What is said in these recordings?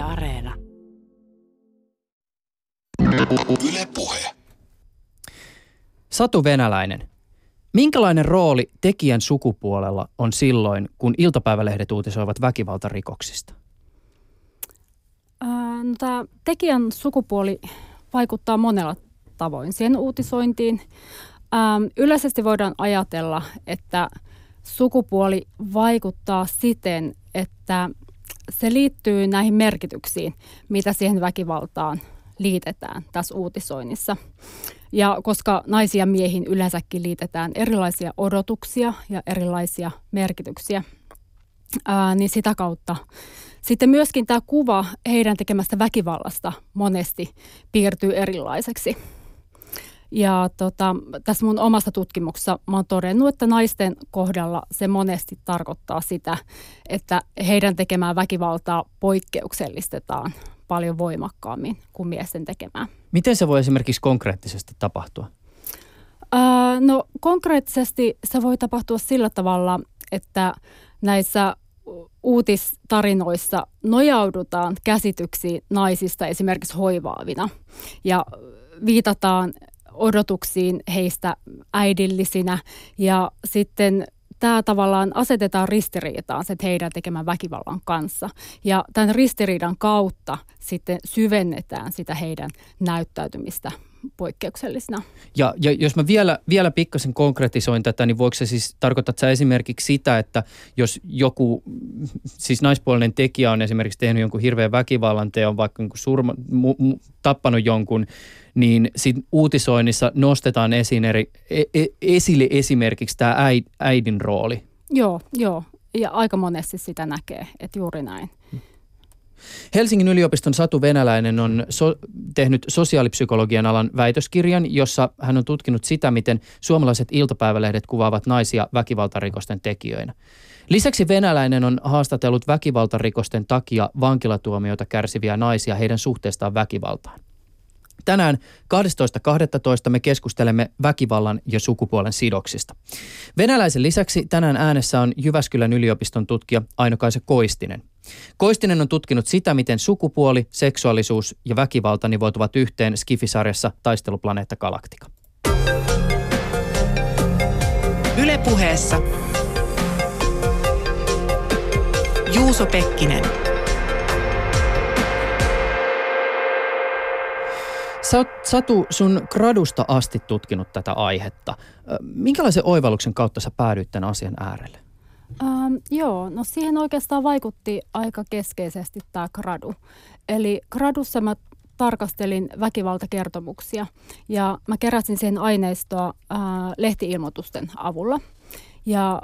Yle Areena. Yle Puhe. Satu Venäläinen. Minkälainen rooli tekijän sukupuolella on silloin, kun iltapäivälehdet uutisoivat väkivaltarikoksista? Ää, no, tämä tekijän sukupuoli vaikuttaa monella tavoin siihen uutisointiin. Ää, yleisesti voidaan ajatella, että sukupuoli vaikuttaa siten, että se liittyy näihin merkityksiin, mitä siihen väkivaltaan liitetään tässä uutisoinnissa. Ja koska naisia miehiin yleensäkin liitetään erilaisia odotuksia ja erilaisia merkityksiä, ää, niin sitä kautta sitten myöskin tämä kuva heidän tekemästä väkivallasta monesti piirtyy erilaiseksi. Ja tota, tässä mun omassa tutkimuksessa mä oon todennut, että naisten kohdalla se monesti tarkoittaa sitä, että heidän tekemää väkivaltaa poikkeuksellistetaan paljon voimakkaammin kuin miesten tekemään. Miten se voi esimerkiksi konkreettisesti tapahtua? Ää, no konkreettisesti se voi tapahtua sillä tavalla, että näissä uutistarinoissa nojaudutaan käsityksiin naisista esimerkiksi hoivaavina ja viitataan odotuksiin heistä äidillisinä ja sitten tämä tavallaan asetetaan ristiriitaan sen heidän tekemän väkivallan kanssa. Ja tämän ristiriidan kautta sitten syvennetään sitä heidän näyttäytymistä poikkeuksellisena. Ja, ja jos mä vielä, vielä pikkasen konkretisoin tätä, niin voiko se siis, tarkoittaa sä esimerkiksi sitä, että jos joku, siis naispuolinen tekijä on esimerkiksi tehnyt jonkun hirveän väkivallan teon, vaikka niin surma, mu, mu, tappanut jonkun, niin sit uutisoinnissa nostetaan esiin eri, e, e, esille esimerkiksi tämä äidin rooli. Joo, joo. Ja aika monesti sitä näkee, että juuri näin. Helsingin yliopiston Satu Venäläinen on so- tehnyt sosiaalipsykologian alan väitöskirjan, jossa hän on tutkinut sitä, miten suomalaiset iltapäivälehdet kuvaavat naisia väkivaltarikosten tekijöinä. Lisäksi venäläinen on haastatellut väkivaltarikosten takia vankilatuomioita kärsiviä naisia heidän suhteestaan väkivaltaan. Tänään 12.12. me keskustelemme väkivallan ja sukupuolen sidoksista. Venäläisen lisäksi tänään äänessä on Jyväskylän yliopiston tutkija Ainokaise Koistinen. Koistinen on tutkinut sitä, miten sukupuoli, seksuaalisuus ja väkivalta nivoutuvat yhteen Skifisarjassa Taisteluplaneetta Galaktika. Ylepuheessa Juuso Pekkinen. Sä Satu, sun gradusta asti tutkinut tätä aihetta. Minkälaisen oivalluksen kautta sä päädyit tämän asian äärelle? Ähm, joo, no siihen oikeastaan vaikutti aika keskeisesti tämä gradu. Eli gradussa mä tarkastelin väkivaltakertomuksia ja mä keräsin siihen aineistoa äh, lehtiilmoitusten avulla. Ja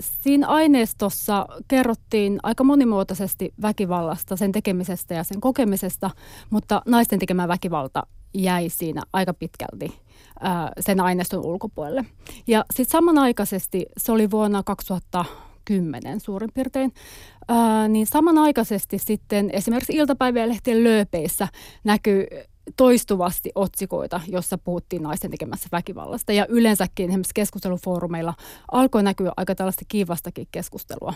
siinä aineistossa kerrottiin aika monimuotoisesti väkivallasta, sen tekemisestä ja sen kokemisesta, mutta naisten tekemä väkivalta jäi siinä aika pitkälti ää, sen aineiston ulkopuolelle. Ja sitten samanaikaisesti, se oli vuonna 2010 suurin piirtein, ää, niin samanaikaisesti sitten esimerkiksi iltapäivien lehtien lööpeissä näkyy toistuvasti otsikoita, jossa puhuttiin naisten tekemässä väkivallasta. Ja yleensäkin esimerkiksi keskustelufoorumeilla alkoi näkyä aika tällaista kiivastakin keskustelua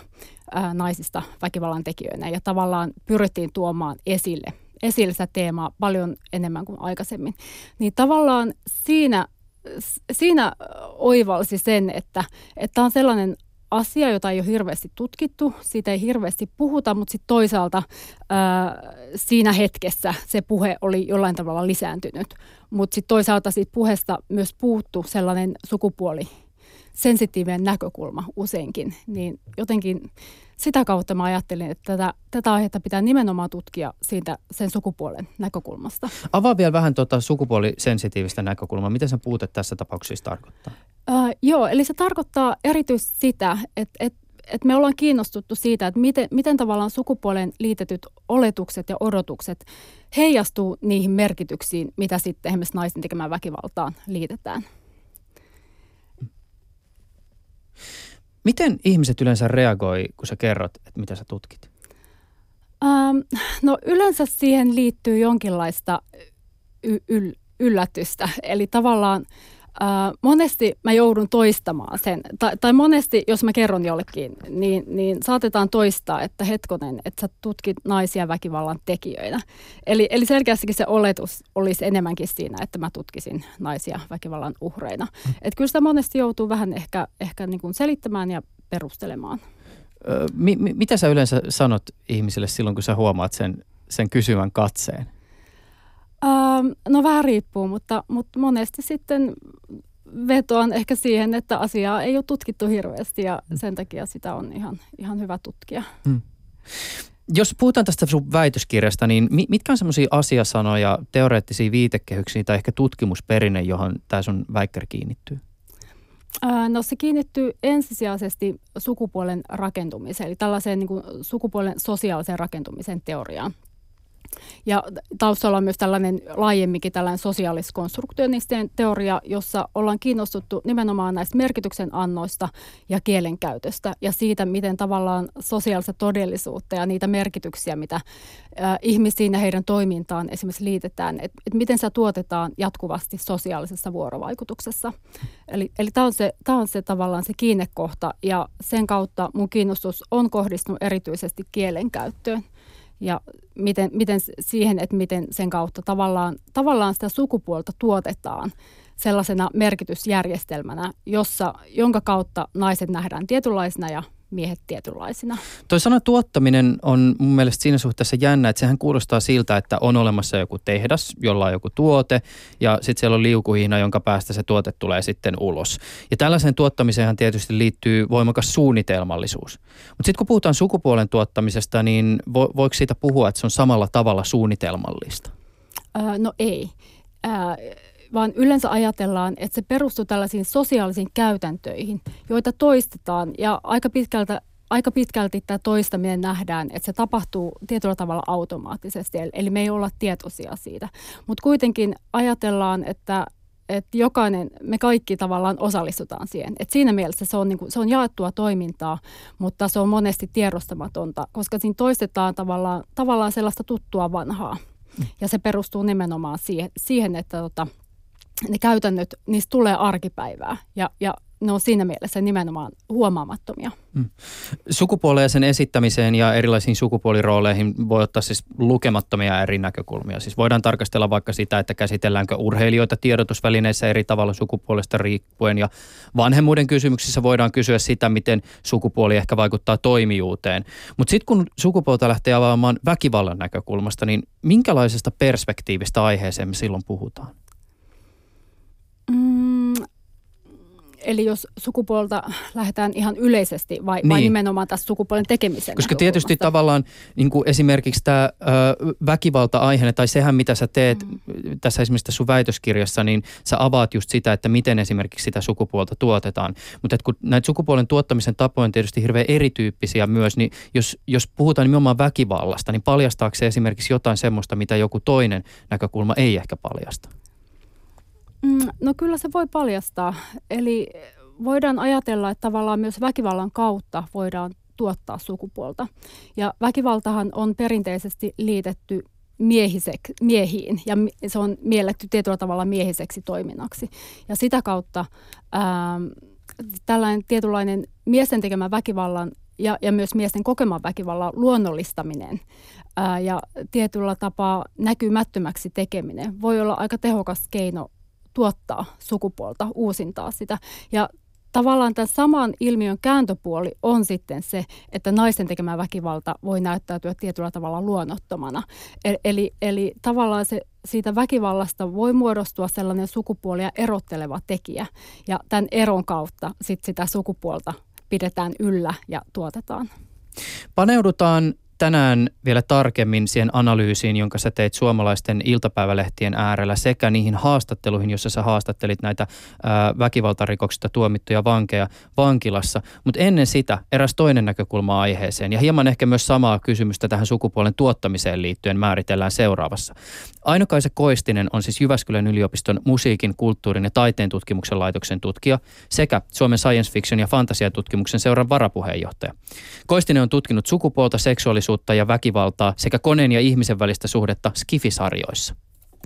ää, naisista väkivallan tekijöinä. Ja tavallaan pyrittiin tuomaan esille, esille sitä teemaa paljon enemmän kuin aikaisemmin. Niin tavallaan siinä siinä oivalsi sen, että, että on sellainen asia, jota ei ole hirveästi tutkittu, siitä ei hirveästi puhuta, mutta sitten toisaalta ää, siinä hetkessä se puhe oli jollain tavalla lisääntynyt. Mutta sitten toisaalta siitä puheesta myös puuttu sellainen sukupuoli sensitiivinen näkökulma useinkin, niin jotenkin sitä kautta mä ajattelin, että tätä, tätä aihetta pitää nimenomaan tutkia siitä sen sukupuolen näkökulmasta. Avaa vielä vähän tuota sukupuolisensitiivistä näkökulmaa. Miten se puute tässä tapauksessa tarkoittaa? Äh, joo, eli se tarkoittaa erityisesti sitä, että, että että me ollaan kiinnostuttu siitä, että miten, miten tavallaan sukupuolen liitetyt oletukset ja odotukset heijastuu niihin merkityksiin, mitä sitten esimerkiksi naisten tekemään väkivaltaan liitetään. Miten ihmiset yleensä reagoi, kun sä kerrot, että mitä sä tutkit? Ähm, no yleensä siihen liittyy jonkinlaista y- yl- yllätystä. Eli tavallaan Ää, monesti mä joudun toistamaan sen, tai, tai monesti jos mä kerron jollekin, niin, niin saatetaan toistaa, että hetkonen, että sä tutkit naisia väkivallan tekijöinä. Eli, eli selkeästikin se oletus olisi enemmänkin siinä, että mä tutkisin naisia väkivallan uhreina. Mm. Et kyllä sitä monesti joutuu vähän ehkä, ehkä niin kuin selittämään ja perustelemaan. mi, mi, mitä sä yleensä sanot ihmisille silloin, kun sä huomaat sen, sen kysyvän katseen? Ähm, no vähän riippuu, mutta, mutta monesti sitten vetoan ehkä siihen, että asiaa ei ole tutkittu hirveästi ja mm. sen takia sitä on ihan, ihan hyvä tutkia. Hmm. Jos puhutaan tästä sun väitöskirjasta, niin mitkä on semmoisia asiasanoja, teoreettisia viitekehyksiä tai ehkä tutkimusperinne, johon tämä sun väikkäri kiinnittyy? No se kiinnittyy ensisijaisesti sukupuolen rakentumiseen, eli tällaiseen niin kuin sukupuolen sosiaalisen rakentumisen teoriaan. Ja taustalla on myös tällainen laajemminkin tällainen sosiaaliskonstruktionistinen teoria, jossa ollaan kiinnostuttu nimenomaan näistä merkityksen annoista ja kielenkäytöstä ja siitä, miten tavallaan sosiaalista todellisuutta ja niitä merkityksiä, mitä äh, ihmisiin ja heidän toimintaan esimerkiksi liitetään, että et miten se tuotetaan jatkuvasti sosiaalisessa vuorovaikutuksessa. Eli, eli tämä on, se, on se tavallaan se kiinnekohta ja sen kautta mun kiinnostus on kohdistunut erityisesti kielenkäyttöön ja miten, miten siihen, että miten sen kautta tavallaan, tavallaan sitä sukupuolta tuotetaan sellaisena merkitysjärjestelmänä, jossa, jonka kautta naiset nähdään tietynlaisina ja miehet tietynlaisina. Tuo sana tuottaminen on mun mielestä siinä suhteessa jännä, että sehän kuulostaa siltä, että on olemassa joku tehdas, jolla on joku tuote ja sitten siellä on liukuhihna, jonka päästä se tuote tulee sitten ulos. Ja tällaiseen tuottamiseen tietysti liittyy voimakas suunnitelmallisuus. Mutta sitten kun puhutaan sukupuolen tuottamisesta, niin vo, voiko siitä puhua, että se on samalla tavalla suunnitelmallista? Öö, no ei. Öö, vaan yleensä ajatellaan, että se perustuu tällaisiin sosiaalisiin käytäntöihin, joita toistetaan ja aika pitkältä aika pitkälti tämä toistaminen nähdään, että se tapahtuu tietyllä tavalla automaattisesti, eli me ei olla tietoisia siitä. Mutta kuitenkin ajatellaan, että, että jokainen, me kaikki tavallaan osallistutaan siihen. Et siinä mielessä se on, niin kuin, se on jaettua toimintaa, mutta se on monesti tiedostamatonta, koska siinä toistetaan tavallaan, tavallaan sellaista tuttua vanhaa. Ja se perustuu nimenomaan siihen, siihen että tota, ne käytännöt, niistä tulee arkipäivää ja, ja ne on siinä mielessä nimenomaan huomaamattomia. Mm. Sukupuoleen sen esittämiseen ja erilaisiin sukupuolirooleihin voi ottaa siis lukemattomia eri näkökulmia. Siis voidaan tarkastella vaikka sitä, että käsitelläänkö urheilijoita tiedotusvälineissä eri tavalla sukupuolesta riippuen. Ja vanhemmuuden kysymyksissä voidaan kysyä sitä, miten sukupuoli ehkä vaikuttaa toimijuuteen. Mutta sitten kun sukupuolta lähtee avaamaan väkivallan näkökulmasta, niin minkälaisesta perspektiivistä aiheeseen me silloin puhutaan? Mm, eli jos sukupuolta lähdetään ihan yleisesti vai, niin. vai nimenomaan tässä sukupuolen tekemisen Koska tietysti tavallaan niin kuin esimerkiksi tämä ö, väkivalta-aiheena tai sehän mitä sä teet mm. tässä esimerkiksi tässä sun väitöskirjassa, niin sä avaat just sitä, että miten esimerkiksi sitä sukupuolta tuotetaan. Mutta kun näitä sukupuolen tuottamisen tapoja on tietysti hirveän erityyppisiä myös, niin jos, jos puhutaan nimenomaan väkivallasta, niin paljastaako se esimerkiksi jotain semmoista, mitä joku toinen näkökulma ei ehkä paljasta? Mm, no kyllä se voi paljastaa. Eli voidaan ajatella, että tavallaan myös väkivallan kautta voidaan tuottaa sukupuolta. Ja väkivaltahan on perinteisesti liitetty miehisek, miehiin ja se on mielletty tietyllä tavalla miehiseksi toiminnaksi. Ja sitä kautta ää, tällainen tietynlainen miesten tekemä väkivallan ja, ja myös miesten kokeman väkivallan luonnollistaminen ää, ja tietyllä tapaa näkymättömäksi tekeminen voi olla aika tehokas keino tuottaa sukupuolta, uusintaa sitä. Ja tavallaan tämän saman ilmiön kääntöpuoli on sitten se, että naisten tekemä väkivalta voi näyttäytyä tietyllä tavalla luonnottomana. Eli, eli, eli tavallaan se, siitä väkivallasta voi muodostua sellainen sukupuolia erotteleva tekijä. Ja tämän eron kautta sit sitä sukupuolta pidetään yllä ja tuotetaan. Paneudutaan tänään vielä tarkemmin siihen analyysiin, jonka sä teit suomalaisten iltapäivälehtien äärellä sekä niihin haastatteluihin, jossa sä haastattelit näitä ää, väkivaltarikoksista tuomittuja vankeja vankilassa. Mutta ennen sitä eräs toinen näkökulma aiheeseen ja hieman ehkä myös samaa kysymystä tähän sukupuolen tuottamiseen liittyen määritellään seuraavassa. Ainokaise Koistinen on siis Jyväskylän yliopiston musiikin, kulttuurin ja taiteen tutkimuksen laitoksen tutkija sekä Suomen science fiction ja fantasiatutkimuksen seuran varapuheenjohtaja. Koistinen on tutkinut sukupuolta, seksuaalisuutta seksuaalisuutta ja väkivaltaa sekä koneen ja ihmisen välistä suhdetta skifisarjoissa.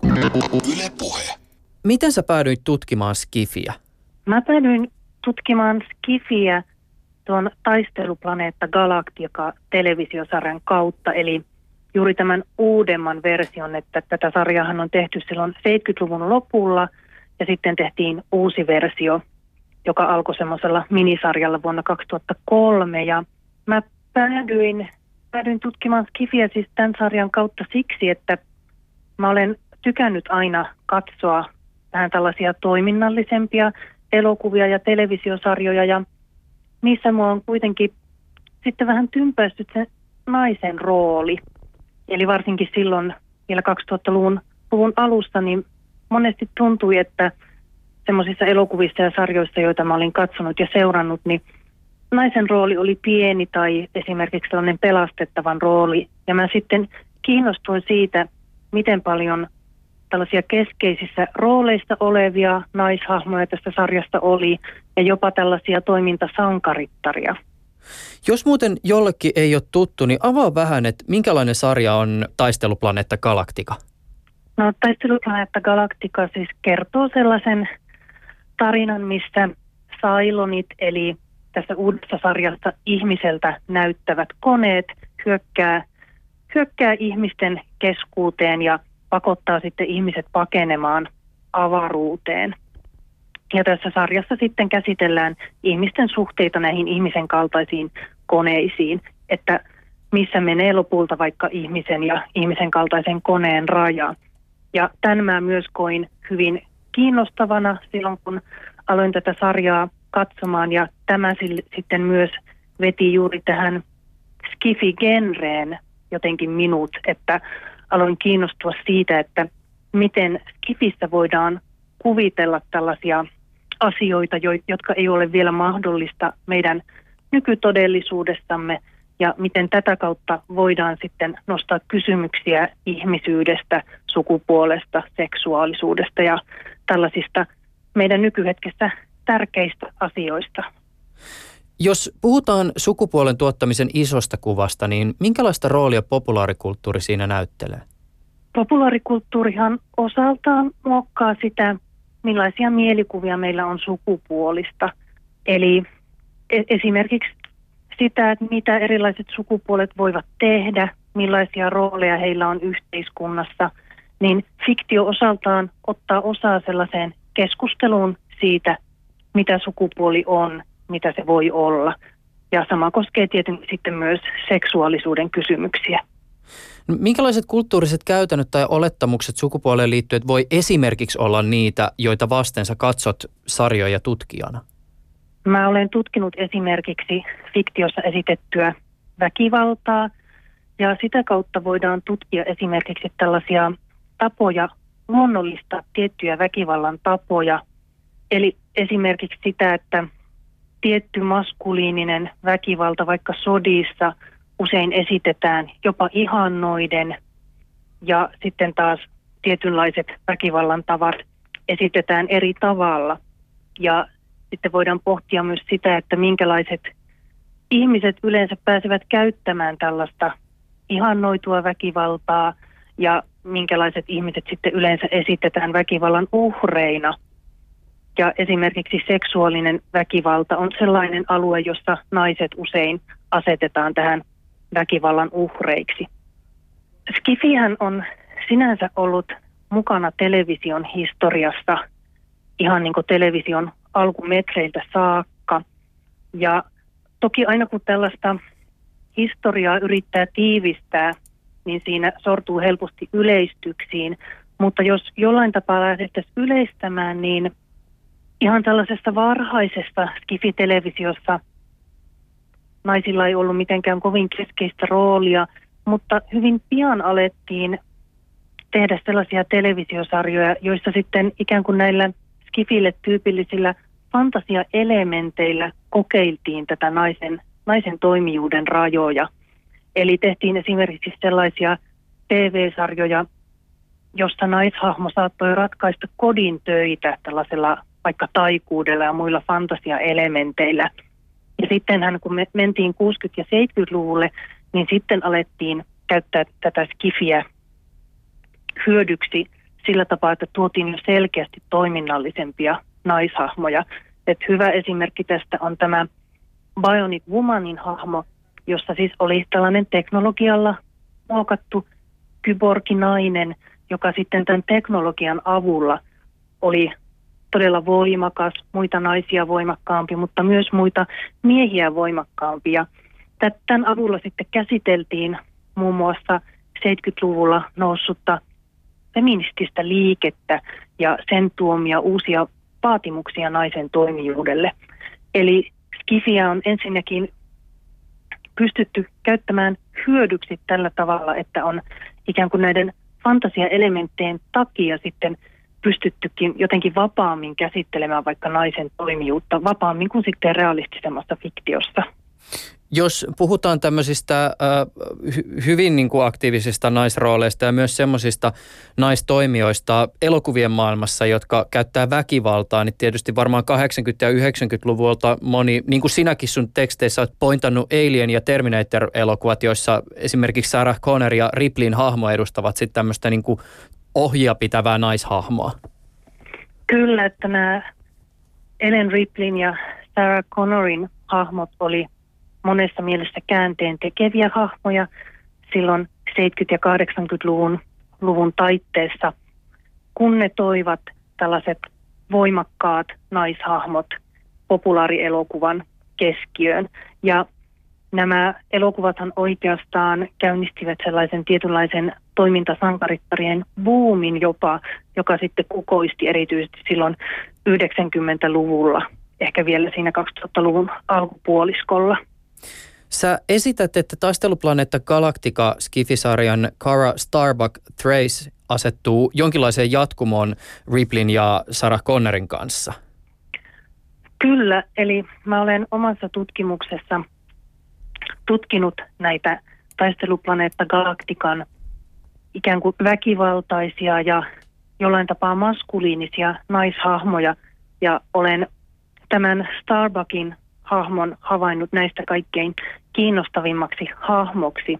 Yle puhe. miten sä päädyit tutkimaan Skifiä? Mä päädyin tutkimaan Skifiä tuon Taisteluplaneetta Galaktika televisiosarjan kautta, eli juuri tämän uudemman version, että tätä sarjaahan on tehty silloin 70-luvun lopulla ja sitten tehtiin uusi versio, joka alkoi semmoisella minisarjalla vuonna 2003 ja mä päädyin, päädyin tutkimaan Skifiä siis tämän sarjan kautta siksi, että mä olen tykännyt aina katsoa vähän tällaisia toiminnallisempia elokuvia ja televisiosarjoja ja niissä mua on kuitenkin sitten vähän tympäisty se naisen rooli. Eli varsinkin silloin vielä 2000-luvun luvun alusta, niin monesti tuntui, että semmoisissa elokuvissa ja sarjoissa, joita mä olin katsonut ja seurannut, niin naisen rooli oli pieni tai esimerkiksi sellainen pelastettavan rooli. Ja mä sitten kiinnostuin siitä, miten paljon tällaisia keskeisissä rooleissa olevia naishahmoja tästä sarjasta oli ja jopa tällaisia toimintasankarittaria. Jos muuten jollekin ei ole tuttu, niin avaa vähän, että minkälainen sarja on Taisteluplaneetta Galaktika? No Taisteluplaneetta Galaktika siis kertoo sellaisen tarinan, missä Sailonit eli tässä uudessa sarjassa ihmiseltä näyttävät koneet hyökkää, hyökkää ihmisten keskuuteen ja pakottaa sitten ihmiset pakenemaan avaruuteen. Ja tässä sarjassa sitten käsitellään ihmisten suhteita näihin ihmisen kaltaisiin koneisiin, että missä menee lopulta vaikka ihmisen ja ihmisen kaltaisen koneen raja. Ja tämän mä myös koin hyvin kiinnostavana silloin, kun aloin tätä sarjaa katsomaan. Ja tämä sitten myös veti juuri tähän skifi-genreen jotenkin minut, että aloin kiinnostua siitä, että miten skifissä voidaan kuvitella tällaisia asioita, jotka ei ole vielä mahdollista meidän nykytodellisuudessamme. Ja miten tätä kautta voidaan sitten nostaa kysymyksiä ihmisyydestä, sukupuolesta, seksuaalisuudesta ja tällaisista meidän nykyhetkessä tärkeistä asioista. Jos puhutaan sukupuolen tuottamisen isosta kuvasta, niin minkälaista roolia populaarikulttuuri siinä näyttelee? Populaarikulttuurihan osaltaan muokkaa sitä, millaisia mielikuvia meillä on sukupuolista. Eli e- esimerkiksi sitä, että mitä erilaiset sukupuolet voivat tehdä, millaisia rooleja heillä on yhteiskunnassa, niin fiktio osaltaan ottaa osaa sellaiseen keskusteluun siitä, mitä sukupuoli on, mitä se voi olla. Ja sama koskee tietenkin sitten myös seksuaalisuuden kysymyksiä. No, minkälaiset kulttuuriset käytännöt tai olettamukset sukupuoleen liittyen voi esimerkiksi olla niitä, joita vastensa katsot sarjoja tutkijana? Mä olen tutkinut esimerkiksi fiktiossa esitettyä väkivaltaa ja sitä kautta voidaan tutkia esimerkiksi tällaisia tapoja luonnollista tiettyjä väkivallan tapoja. Eli esimerkiksi sitä, että tietty maskuliininen väkivalta vaikka sodissa usein esitetään jopa ihannoiden ja sitten taas tietynlaiset väkivallan tavat esitetään eri tavalla. Ja sitten voidaan pohtia myös sitä, että minkälaiset ihmiset yleensä pääsevät käyttämään tällaista ihannoitua väkivaltaa ja minkälaiset ihmiset sitten yleensä esitetään väkivallan uhreina. Ja esimerkiksi seksuaalinen väkivalta on sellainen alue, jossa naiset usein asetetaan tähän väkivallan uhreiksi. Skifihän on sinänsä ollut mukana television historiassa ihan niin kuin television alkumetreiltä saakka. Ja toki aina kun tällaista historiaa yrittää tiivistää, niin siinä sortuu helposti yleistyksiin. Mutta jos jollain tapaa lähdettäisiin yleistämään, niin ihan tällaisessa varhaisessa skifitelevisiossa naisilla ei ollut mitenkään kovin keskeistä roolia, mutta hyvin pian alettiin tehdä sellaisia televisiosarjoja, joissa sitten ikään kuin näillä skifille tyypillisillä fantasiaelementeillä kokeiltiin tätä naisen, naisen toimijuuden rajoja. Eli tehtiin esimerkiksi sellaisia TV-sarjoja, jossa naishahmo saattoi ratkaista kodin töitä tällaisella vaikka taikuudella ja muilla fantasiaelementeillä. Ja sittenhän kun me mentiin 60- ja 70-luvulle, niin sitten alettiin käyttää tätä skifiä hyödyksi sillä tapaa, että tuotiin jo selkeästi toiminnallisempia naishahmoja. Et hyvä esimerkki tästä on tämä Bionic Womanin hahmo, jossa siis oli tällainen teknologialla muokattu kyborginainen, joka sitten tämän teknologian avulla oli todella voimakas, muita naisia voimakkaampi, mutta myös muita miehiä voimakkaampia. Tämän avulla sitten käsiteltiin muun muassa 70-luvulla noussutta feminististä liikettä ja sen tuomia uusia vaatimuksia naisen toimijuudelle. Eli skifiä on ensinnäkin pystytty käyttämään hyödyksi tällä tavalla, että on ikään kuin näiden fantasiaelementtien takia sitten pystyttykin jotenkin vapaammin käsittelemään vaikka naisen toimijuutta, vapaammin kuin sitten realistisemmassa fiktiossa. Jos puhutaan tämmöisistä äh, hy- hyvin niin kuin aktiivisista naisrooleista ja myös semmoisista naistoimijoista elokuvien maailmassa, jotka käyttää väkivaltaa, niin tietysti varmaan 80- ja 90-luvulta moni, niin kuin sinäkin sun teksteissä olet pointannut Alien ja Terminator-elokuvat, joissa esimerkiksi Sarah Connor ja Ripleyn hahmo edustavat sitten tämmöistä niin kuin ohjia pitävää naishahmoa. Kyllä, että nämä Ellen Ripleyn ja Sarah Connorin hahmot oli – monessa mielessä käänteen tekeviä hahmoja silloin 70- ja 80-luvun luvun taitteessa, kun ne toivat tällaiset voimakkaat naishahmot populaarielokuvan keskiöön. Ja nämä elokuvathan oikeastaan käynnistivät sellaisen tietynlaisen toimintasankarittarien buumin jopa, joka sitten kukoisti erityisesti silloin 90-luvulla, ehkä vielä siinä 2000-luvun alkupuoliskolla. Sä esität, että taisteluplaneetta Galactica Skifisarjan Kara Starbuck Trace asettuu jonkinlaiseen jatkumoon Riplin ja Sarah Connerin kanssa. Kyllä, eli mä olen omassa tutkimuksessa tutkinut näitä taisteluplaneetta Galactican ikään kuin väkivaltaisia ja jollain tapaa maskuliinisia naishahmoja ja olen tämän Starbuckin hahmon havainnut näistä kaikkein kiinnostavimmaksi hahmoksi.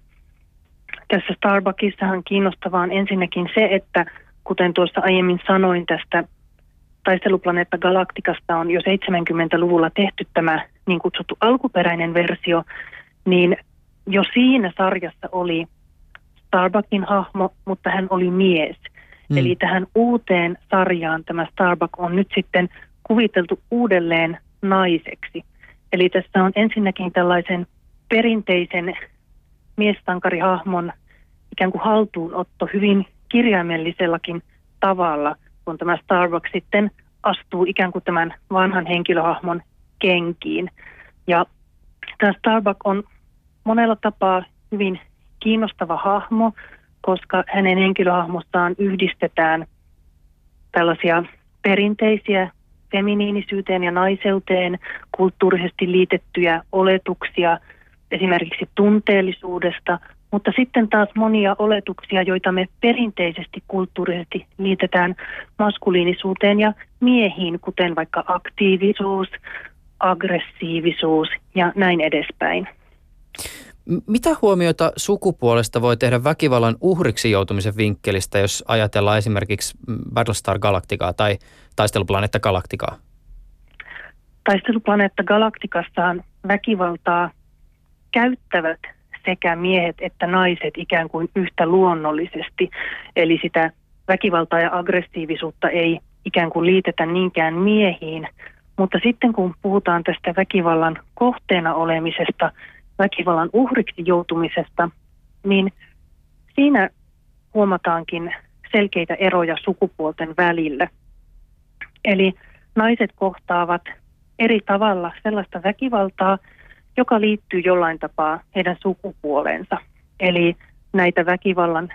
Tässä Starbucksissahan kiinnostavaa on ensinnäkin se, että kuten tuossa aiemmin sanoin tästä taisteluplaneetta Galaktikasta on jo 70-luvulla tehty tämä niin kutsuttu alkuperäinen versio, niin jo siinä sarjassa oli Starbuckin hahmo, mutta hän oli mies. Mm. Eli tähän uuteen sarjaan tämä Starbuck on nyt sitten kuviteltu uudelleen naiseksi. Eli tässä on ensinnäkin tällaisen perinteisen miestankarihahmon ikään kuin haltuunotto hyvin kirjaimellisellakin tavalla, kun tämä Starbucks sitten astuu ikään kuin tämän vanhan henkilöhahmon kenkiin. Ja tämä Starbuck on monella tapaa hyvin kiinnostava hahmo, koska hänen henkilöhahmostaan yhdistetään tällaisia perinteisiä feminiinisyyteen ja naiseuteen kulttuurisesti liitettyjä oletuksia esimerkiksi tunteellisuudesta, mutta sitten taas monia oletuksia, joita me perinteisesti kulttuurisesti liitetään maskuliinisuuteen ja miehiin, kuten vaikka aktiivisuus, aggressiivisuus ja näin edespäin. Mitä huomiota sukupuolesta voi tehdä väkivallan uhriksi joutumisen vinkkelistä, jos ajatellaan esimerkiksi Battlestar Galacticaa tai taisteluplaneetta Galacticaa? Taisteluplaneetta Galacticastaan väkivaltaa käyttävät sekä miehet että naiset ikään kuin yhtä luonnollisesti. Eli sitä väkivaltaa ja aggressiivisuutta ei ikään kuin liitetä niinkään miehiin. Mutta sitten kun puhutaan tästä väkivallan kohteena olemisesta, väkivallan uhriksi joutumisesta, niin siinä huomataankin selkeitä eroja sukupuolten välillä. Eli naiset kohtaavat eri tavalla sellaista väkivaltaa, joka liittyy jollain tapaa heidän sukupuolensa. Eli näitä väkivallan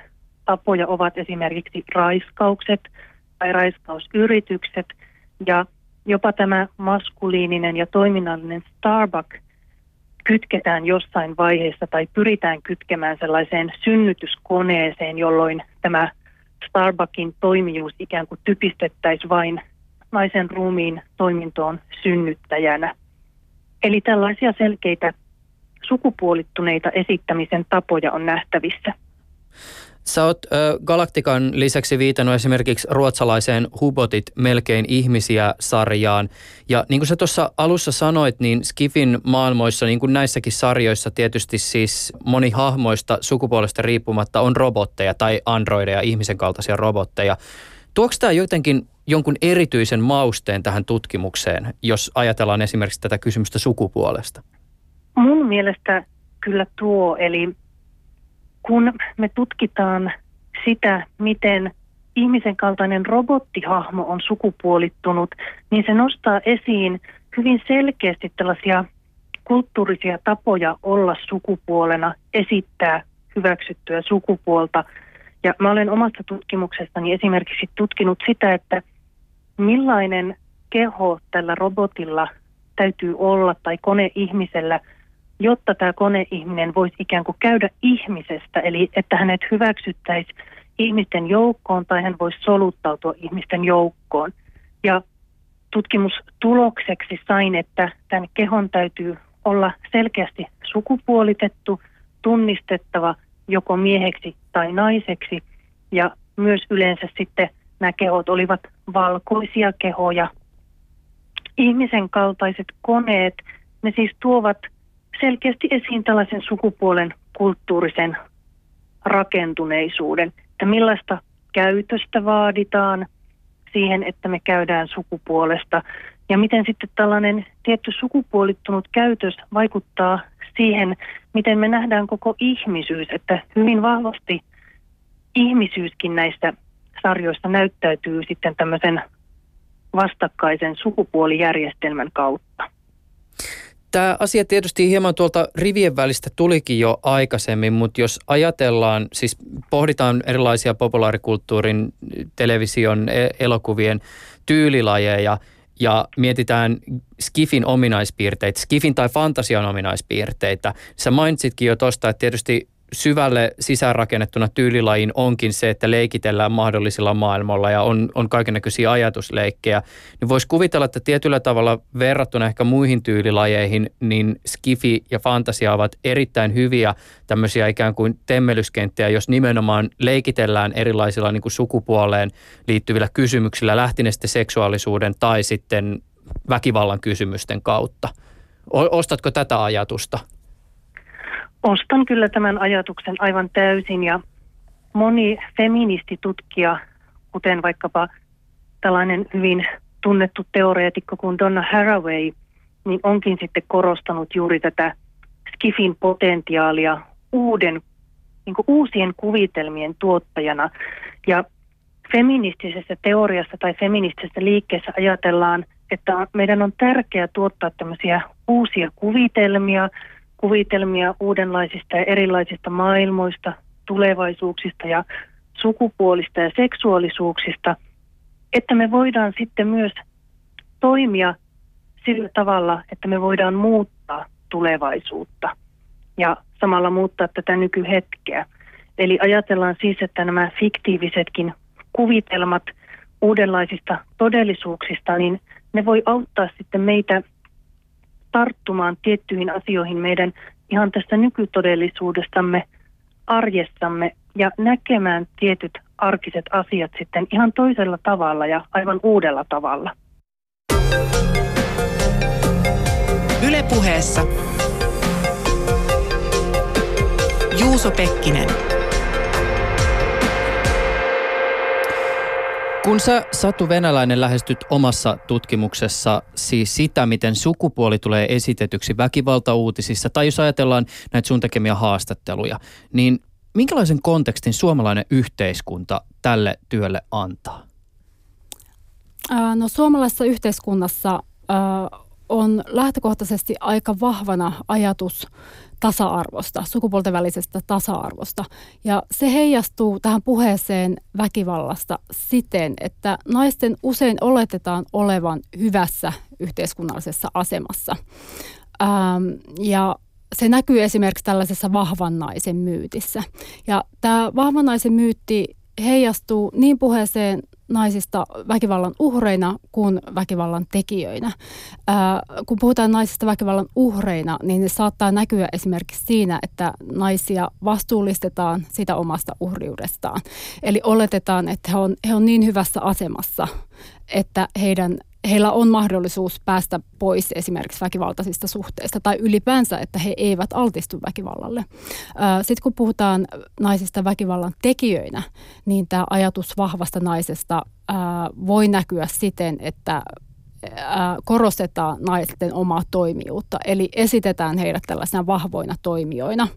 tapoja ovat esimerkiksi raiskaukset tai raiskausyritykset ja jopa tämä maskuliininen ja toiminnallinen Starbuck kytketään jossain vaiheessa tai pyritään kytkemään sellaiseen synnytyskoneeseen, jolloin tämä Starbuckin toimijuus ikään kuin typistettäisiin vain naisen ruumiin toimintoon synnyttäjänä. Eli tällaisia selkeitä sukupuolittuneita esittämisen tapoja on nähtävissä. Sä oot ö, Galaktikan lisäksi viitannut esimerkiksi ruotsalaiseen Hubotit melkein ihmisiä-sarjaan. Ja niin kuin sä tuossa alussa sanoit, niin Skifin maailmoissa, niin kuin näissäkin sarjoissa tietysti siis moni hahmoista sukupuolesta riippumatta on robotteja tai androideja, ihmisen kaltaisia robotteja. Tuoks tämä jotenkin jonkun erityisen mausteen tähän tutkimukseen, jos ajatellaan esimerkiksi tätä kysymystä sukupuolesta? Mun mielestä kyllä tuo, eli kun me tutkitaan sitä, miten ihmisen kaltainen robottihahmo on sukupuolittunut, niin se nostaa esiin hyvin selkeästi tällaisia kulttuurisia tapoja olla sukupuolena, esittää hyväksyttyä sukupuolta. Ja mä olen omasta tutkimuksestani esimerkiksi tutkinut sitä, että millainen keho tällä robotilla täytyy olla tai kone-ihmisellä – jotta tämä koneihminen voisi ikään kuin käydä ihmisestä, eli että hänet hyväksyttäisiin ihmisten joukkoon tai hän voisi soluttautua ihmisten joukkoon. Ja tutkimustulokseksi sain, että tämän kehon täytyy olla selkeästi sukupuolitettu, tunnistettava joko mieheksi tai naiseksi ja myös yleensä sitten nämä kehot olivat valkoisia kehoja. Ihmisen kaltaiset koneet, ne siis tuovat – selkeästi esiin tällaisen sukupuolen kulttuurisen rakentuneisuuden, että millaista käytöstä vaaditaan siihen, että me käydään sukupuolesta ja miten sitten tällainen tietty sukupuolittunut käytös vaikuttaa siihen, miten me nähdään koko ihmisyys, että hyvin vahvasti ihmisyyskin näistä sarjoista näyttäytyy sitten tämmöisen vastakkaisen sukupuolijärjestelmän kautta. Tämä asia tietysti hieman tuolta rivien välistä tulikin jo aikaisemmin, mutta jos ajatellaan, siis pohditaan erilaisia populaarikulttuurin, television, e- elokuvien tyylilajeja ja mietitään Skifin ominaispiirteitä, Skifin tai fantasian ominaispiirteitä. Sä mainitsitkin jo tuosta, että tietysti syvälle sisäänrakennettuna tyylilajiin onkin se, että leikitellään mahdollisilla maailmalla ja on, on kaikenlaisia ajatusleikkejä, niin voisi kuvitella, että tietyllä tavalla verrattuna ehkä muihin tyylilajeihin, niin skifi ja fantasia ovat erittäin hyviä tämmöisiä ikään kuin temmelyskenttiä, jos nimenomaan leikitellään erilaisilla niin kuin sukupuoleen liittyvillä kysymyksillä, lähtien sitten seksuaalisuuden tai sitten väkivallan kysymysten kautta. Ostatko tätä ajatusta? Ostan kyllä tämän ajatuksen aivan täysin ja moni feministitutkija, kuten vaikkapa tällainen hyvin tunnettu teoreetikko kuin Donna Haraway, niin onkin sitten korostanut juuri tätä skifin potentiaalia uuden, niin uusien kuvitelmien tuottajana. Ja feministisessä teoriassa tai feministisessä liikkeessä ajatellaan, että meidän on tärkeää tuottaa tämmöisiä uusia kuvitelmia, kuvitelmia uudenlaisista ja erilaisista maailmoista, tulevaisuuksista ja sukupuolista ja seksuaalisuuksista, että me voidaan sitten myös toimia sillä tavalla, että me voidaan muuttaa tulevaisuutta ja samalla muuttaa tätä nykyhetkeä. Eli ajatellaan siis, että nämä fiktiivisetkin kuvitelmat uudenlaisista todellisuuksista, niin ne voi auttaa sitten meitä tarttumaan tiettyihin asioihin meidän ihan tästä nykytodellisuudestamme, arjessamme ja näkemään tietyt arkiset asiat sitten ihan toisella tavalla ja aivan uudella tavalla. Ylepuheessa Juuso Pekkinen. Kun sä Satu Venäläinen lähestyt omassa tutkimuksessa siis sitä, miten sukupuoli tulee esitetyksi väkivaltauutisissa, tai jos ajatellaan näitä sun tekemiä haastatteluja, niin minkälaisen kontekstin suomalainen yhteiskunta tälle työlle antaa? No suomalaisessa yhteiskunnassa on lähtökohtaisesti aika vahvana ajatus tasa-arvosta, sukupuolten välisestä tasa-arvosta. Ja se heijastuu tähän puheeseen väkivallasta siten, että naisten usein oletetaan olevan hyvässä yhteiskunnallisessa asemassa. Ähm, ja se näkyy esimerkiksi tällaisessa vahvan naisen myytissä. Ja tämä vahvan naisen myytti heijastuu niin puheeseen naisista väkivallan uhreina kuin väkivallan tekijöinä. Ää, kun puhutaan naisista väkivallan uhreina, niin ne saattaa näkyä esimerkiksi siinä, että naisia vastuullistetaan sitä omasta uhriudestaan. Eli oletetaan, että he on, he on niin hyvässä asemassa, että heidän heillä on mahdollisuus päästä pois esimerkiksi väkivaltaisista suhteista tai ylipäänsä, että he eivät altistu väkivallalle. Sitten kun puhutaan naisista väkivallan tekijöinä, niin tämä ajatus vahvasta naisesta voi näkyä siten, että korostetaan naisten omaa toimijuutta, eli esitetään heidät tällaisina vahvoina toimijoina.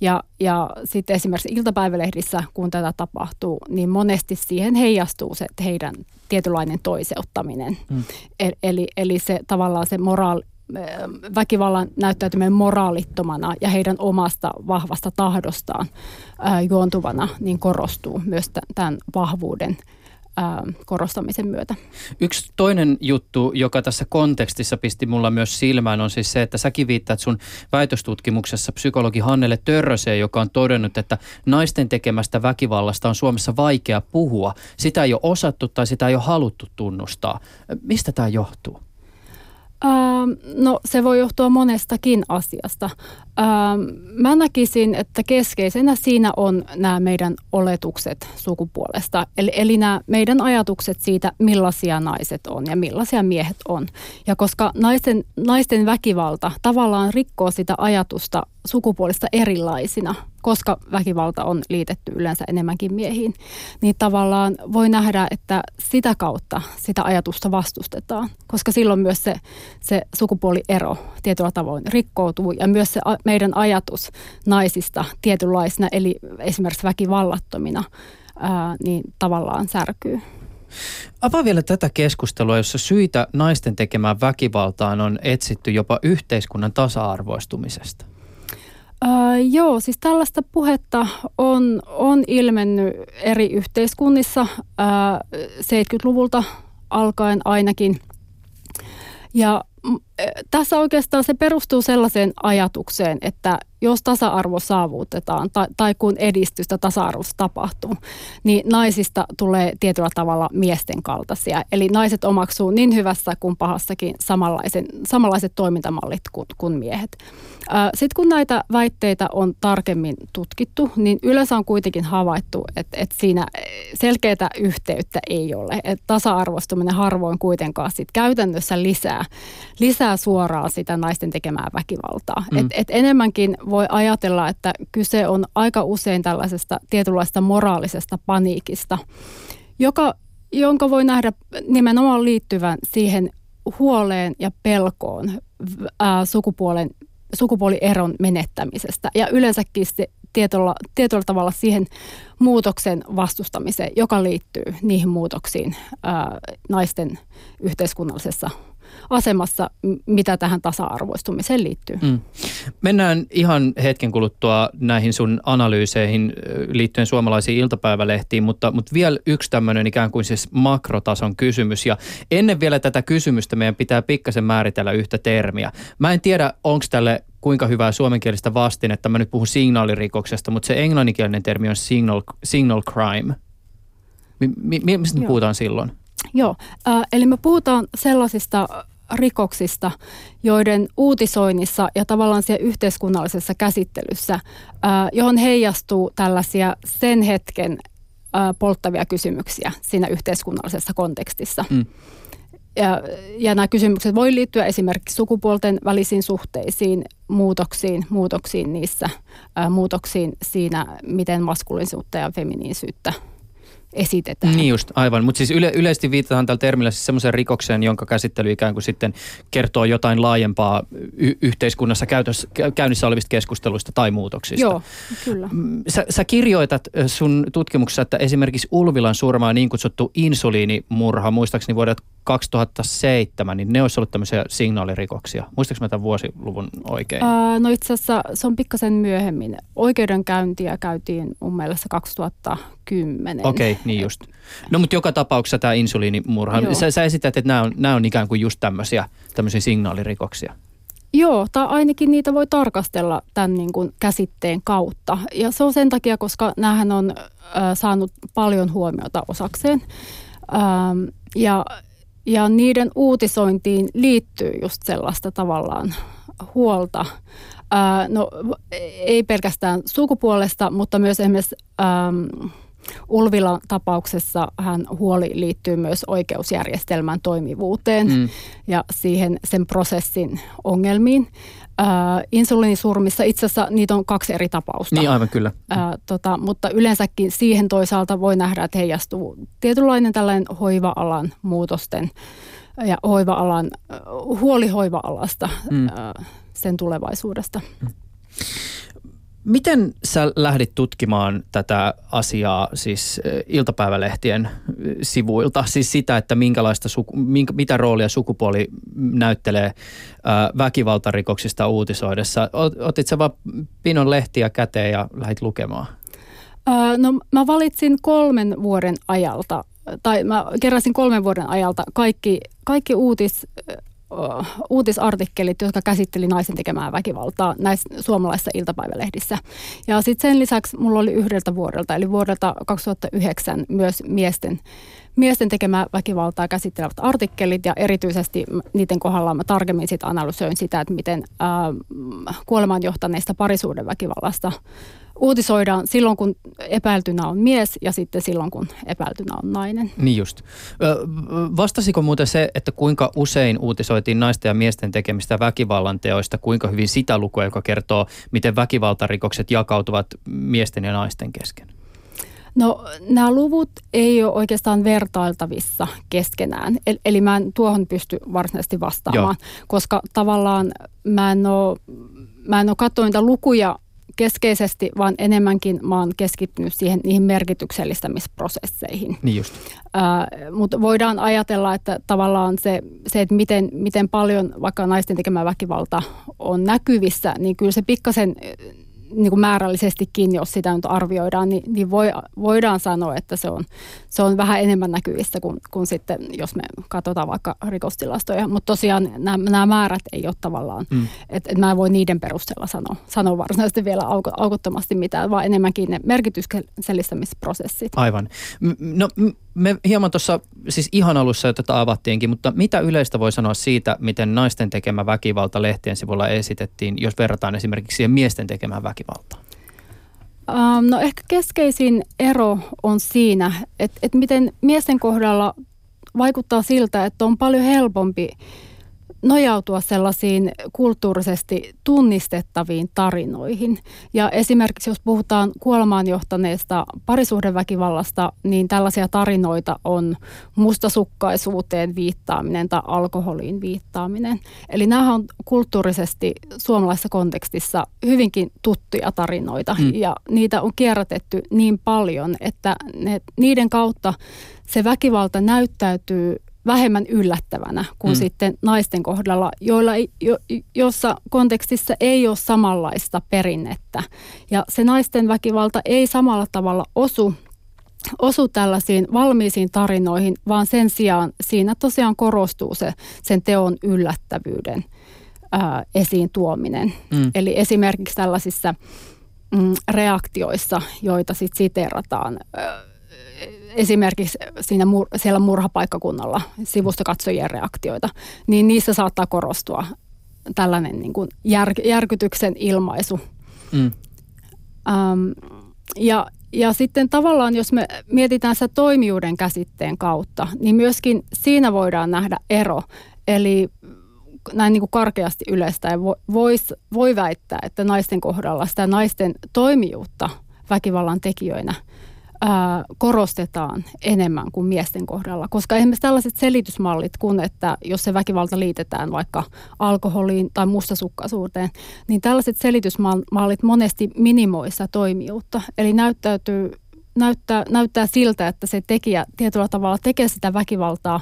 Ja, ja sitten esimerkiksi iltapäivälehdissä, kun tätä tapahtuu, niin monesti siihen heijastuu se heidän tietynlainen toiseuttaminen. Mm. Eli, eli se tavallaan se moraali, väkivallan näyttäytyminen moraalittomana ja heidän omasta vahvasta tahdostaan juontuvana, niin korostuu myös tämän vahvuuden ää, korostamisen myötä. Yksi toinen juttu, joka tässä kontekstissa pisti mulla myös silmään, on siis se, että säkin viittaat sun väitöstutkimuksessa psykologi Hannele Törröseen, joka on todennut, että naisten tekemästä väkivallasta on Suomessa vaikea puhua. Sitä ei ole osattu tai sitä ei ole haluttu tunnustaa. Mistä tämä johtuu? Ähm, no se voi johtua monestakin asiasta. Ähm, mä näkisin, että keskeisenä siinä on nämä meidän oletukset sukupuolesta. Eli, eli nämä meidän ajatukset siitä, millaisia naiset on ja millaisia miehet on. Ja koska naisten, naisten väkivalta tavallaan rikkoo sitä ajatusta sukupuolista erilaisina, koska väkivalta on liitetty yleensä enemmänkin miehiin, niin tavallaan voi nähdä, että sitä kautta sitä ajatusta vastustetaan, koska silloin myös se, se sukupuoliero tietyllä tavoin rikkoutuu ja myös se meidän ajatus naisista tietynlaisina, eli esimerkiksi väkivallattomina, ää, niin tavallaan särkyy. Avaa vielä tätä keskustelua, jossa syitä naisten tekemään väkivaltaan on etsitty jopa yhteiskunnan tasa-arvoistumisesta. Uh, joo, siis tällaista puhetta on, on ilmennyt eri yhteiskunnissa uh, 70-luvulta alkaen ainakin. Ja tässä oikeastaan se perustuu sellaiseen ajatukseen, että jos tasa-arvo saavutetaan tai, tai kun edistystä tasa-arvossa tapahtuu, niin naisista tulee tietyllä tavalla miesten kaltaisia. Eli naiset omaksuu niin hyvässä kuin pahassakin samanlaisen, samanlaiset toimintamallit kuin, kuin miehet. Sitten kun näitä väitteitä on tarkemmin tutkittu, niin yleensä on kuitenkin havaittu, että, että siinä selkeää yhteyttä ei ole. Että tasa-arvostuminen harvoin kuitenkaan sit käytännössä lisää, lisää suoraan sitä naisten tekemää väkivaltaa. Mm. Et, et enemmänkin voi ajatella, että kyse on aika usein tällaisesta tietynlaista moraalisesta paniikista, joka, jonka voi nähdä nimenomaan liittyvän siihen huoleen ja pelkoon ää, sukupuolen, sukupuolieron menettämisestä ja yleensäkin se tietyllä, tietyllä tavalla siihen muutoksen vastustamiseen, joka liittyy niihin muutoksiin ää, naisten yhteiskunnallisessa asemassa, mitä tähän tasa-arvoistumiseen liittyy. Mm. Mennään ihan hetken kuluttua näihin sun analyyseihin liittyen suomalaisiin iltapäivälehtiin, mutta, mutta vielä yksi tämmöinen ikään kuin siis makrotason kysymys. Ja ennen vielä tätä kysymystä meidän pitää pikkasen määritellä yhtä termiä. Mä en tiedä, onko tälle kuinka hyvää suomenkielistä että Mä nyt puhun signaalirikoksesta, mutta se englanninkielinen termi on signal, signal crime. Mi, mi, mistä me puhutaan silloin? Joo, äh, eli me puhutaan sellaisista rikoksista, joiden uutisoinnissa ja tavallaan siellä yhteiskunnallisessa käsittelyssä, äh, johon heijastuu tällaisia sen hetken äh, polttavia kysymyksiä siinä yhteiskunnallisessa kontekstissa. Mm. Ja, ja nämä kysymykset voi liittyä esimerkiksi sukupuolten välisiin suhteisiin, muutoksiin, muutoksiin niissä, ää, muutoksiin siinä, miten maskuliinisuutta ja feminiinisyyttä esitetään. Niin just, aivan. Mutta siis yle, yleisesti viitataan tällä termillä siis semmoiseen rikokseen, jonka käsittely ikään kuin sitten kertoo jotain laajempaa y- yhteiskunnassa käytössä, käynnissä olevista keskusteluista tai muutoksista. Joo, kyllä. Mm, sä, sä kirjoitat sun tutkimuksessa, että esimerkiksi Ulvilan surmaa niin kutsuttu insuliinimurha, muistaakseni vuodet 2007, niin ne olisi ollut tämmöisiä signaalirikoksia. Muistaaks mä tämän vuosiluvun oikein? Uh, no itse asiassa se on pikkasen myöhemmin. Oikeudenkäyntiä käytiin mun mielestä 2010. Okei, okay, niin just. No mutta joka tapauksessa tämä insuliinimurha, sä, sä esität, että nämä on, nämä on ikään kuin just tämmöisiä, tämmöisiä signaalirikoksia. Joo, tai ainakin niitä voi tarkastella tämän niin kuin käsitteen kautta. Ja se on sen takia, koska näähän on äh, saanut paljon huomiota osakseen. Ähm, ja, ja niiden uutisointiin liittyy just sellaista tavallaan huolta. Ää, no ei pelkästään sukupuolesta, mutta myös esimerkiksi äm, Ulvilan tapauksessa hän huoli liittyy myös oikeusjärjestelmän toimivuuteen mm. ja siihen sen prosessin ongelmiin. Äh, insuliinisurmissa itse asiassa niitä on kaksi eri tapausta. Niin aivan kyllä. Äh, tota, mutta yleensäkin siihen toisaalta voi nähdä, että heijastuu tietynlainen tällainen hoiva-alan muutosten ja hoiva-alan, huoli hoiva-alasta, mm. äh, sen tulevaisuudesta. Mm. Miten sä lähdit tutkimaan tätä asiaa siis iltapäivälehtien sivuilta? Siis sitä, että minkälaista suku, minkä, mitä roolia sukupuoli näyttelee ää, väkivaltarikoksista uutisoidessa? Otit sä vaan pinon lehtiä käteen ja lähdit lukemaan? No mä valitsin kolmen vuoden ajalta, tai mä keräsin kolmen vuoden ajalta kaikki, kaikki uutis, uutisartikkelit, jotka käsitteli naisen tekemää väkivaltaa näissä suomalaisissa iltapäivälehdissä. Ja sitten sen lisäksi mulla oli yhdeltä vuodelta, eli vuodelta 2009 myös miesten, miesten tekemää väkivaltaa käsittelevät artikkelit ja erityisesti niiden kohdalla mä tarkemmin sit analysoin sitä, että miten ää, kuolemaan johtaneista parisuuden väkivallasta uutisoidaan silloin, kun epäiltynä on mies ja sitten silloin, kun epäiltynä on nainen. Niin just. Vastasiko muuten se, että kuinka usein uutisoitiin naisten ja miesten tekemistä väkivallan teoista, kuinka hyvin sitä lukua, joka kertoo, miten väkivaltarikokset jakautuvat miesten ja naisten kesken? No nämä luvut ei ole oikeastaan vertailtavissa keskenään, eli mä en tuohon pysty varsinaisesti vastaamaan, Joo. koska tavallaan mä en ole, mä en ole katsonut niitä lukuja keskeisesti, vaan enemmänkin mä oon keskittynyt siihen niihin merkityksellistämisprosesseihin. Niin just. Äh, Mutta voidaan ajatella, että tavallaan se, se että miten, miten paljon vaikka naisten tekemä väkivalta on näkyvissä, niin kyllä se pikkasen niin kuin määrällisestikin, jos sitä nyt arvioidaan, niin, niin voi, voidaan sanoa, että se on, se on vähän enemmän näkyvissä kuin, kuin sitten, jos me katsotaan vaikka rikostilastoja. Mutta tosiaan nämä, nämä määrät ei ole tavallaan, mm. että et mä en voi niiden perusteella sanoa, sanoa varsinaisesti vielä auko, aukottomasti mitään, vaan enemmänkin ne merkityksellistämisprosessit. Aivan. No me hieman tuossa, siis ihan alussa jo tätä avattiinkin, mutta mitä yleistä voi sanoa siitä, miten naisten tekemä väkivalta lehtien sivulla esitettiin, jos verrataan esimerkiksi siihen miesten tekemään väkivaltaan? Um, no ehkä keskeisin ero on siinä, että, että miten miesten kohdalla vaikuttaa siltä, että on paljon helpompi nojautua sellaisiin kulttuurisesti tunnistettaviin tarinoihin. Ja esimerkiksi jos puhutaan kuolemaan johtaneesta parisuhdeväkivallasta, niin tällaisia tarinoita on mustasukkaisuuteen viittaaminen tai alkoholiin viittaaminen. Eli nämä on kulttuurisesti suomalaisessa kontekstissa hyvinkin tuttuja tarinoita hmm. ja niitä on kierrätetty niin paljon, että ne, niiden kautta se väkivalta näyttäytyy vähemmän yllättävänä kuin mm. sitten naisten kohdalla, joilla ei, jo, jossa kontekstissa ei ole samanlaista perinnettä. Ja se naisten väkivalta ei samalla tavalla osu osu tällaisiin valmiisiin tarinoihin, vaan sen sijaan siinä tosiaan korostuu se, sen teon yllättävyyden ää, esiin tuominen. Mm. Eli esimerkiksi tällaisissa mm, reaktioissa, joita sitten siterataan, ää, esimerkiksi siinä mur, siellä murhapaikkakunnalla sivusta katsojien reaktioita, niin niissä saattaa korostua tällainen niin kuin jär, järkytyksen ilmaisu. Mm. Um, ja, ja sitten tavallaan, jos me mietitään sitä toimijuuden käsitteen kautta, niin myöskin siinä voidaan nähdä ero. Eli näin niin kuin karkeasti yleistä vois, voi väittää, että naisten kohdalla sitä naisten toimijuutta väkivallan tekijöinä – korostetaan enemmän kuin miesten kohdalla. Koska esimerkiksi tällaiset selitysmallit, kun että jos se väkivalta liitetään vaikka alkoholiin tai mustasukkaisuuteen, niin tällaiset selitysmallit monesti minimoissa toimijuutta. Eli näyttäytyy näyttää, näyttää siltä, että se tekijä tietyllä tavalla tekee sitä väkivaltaa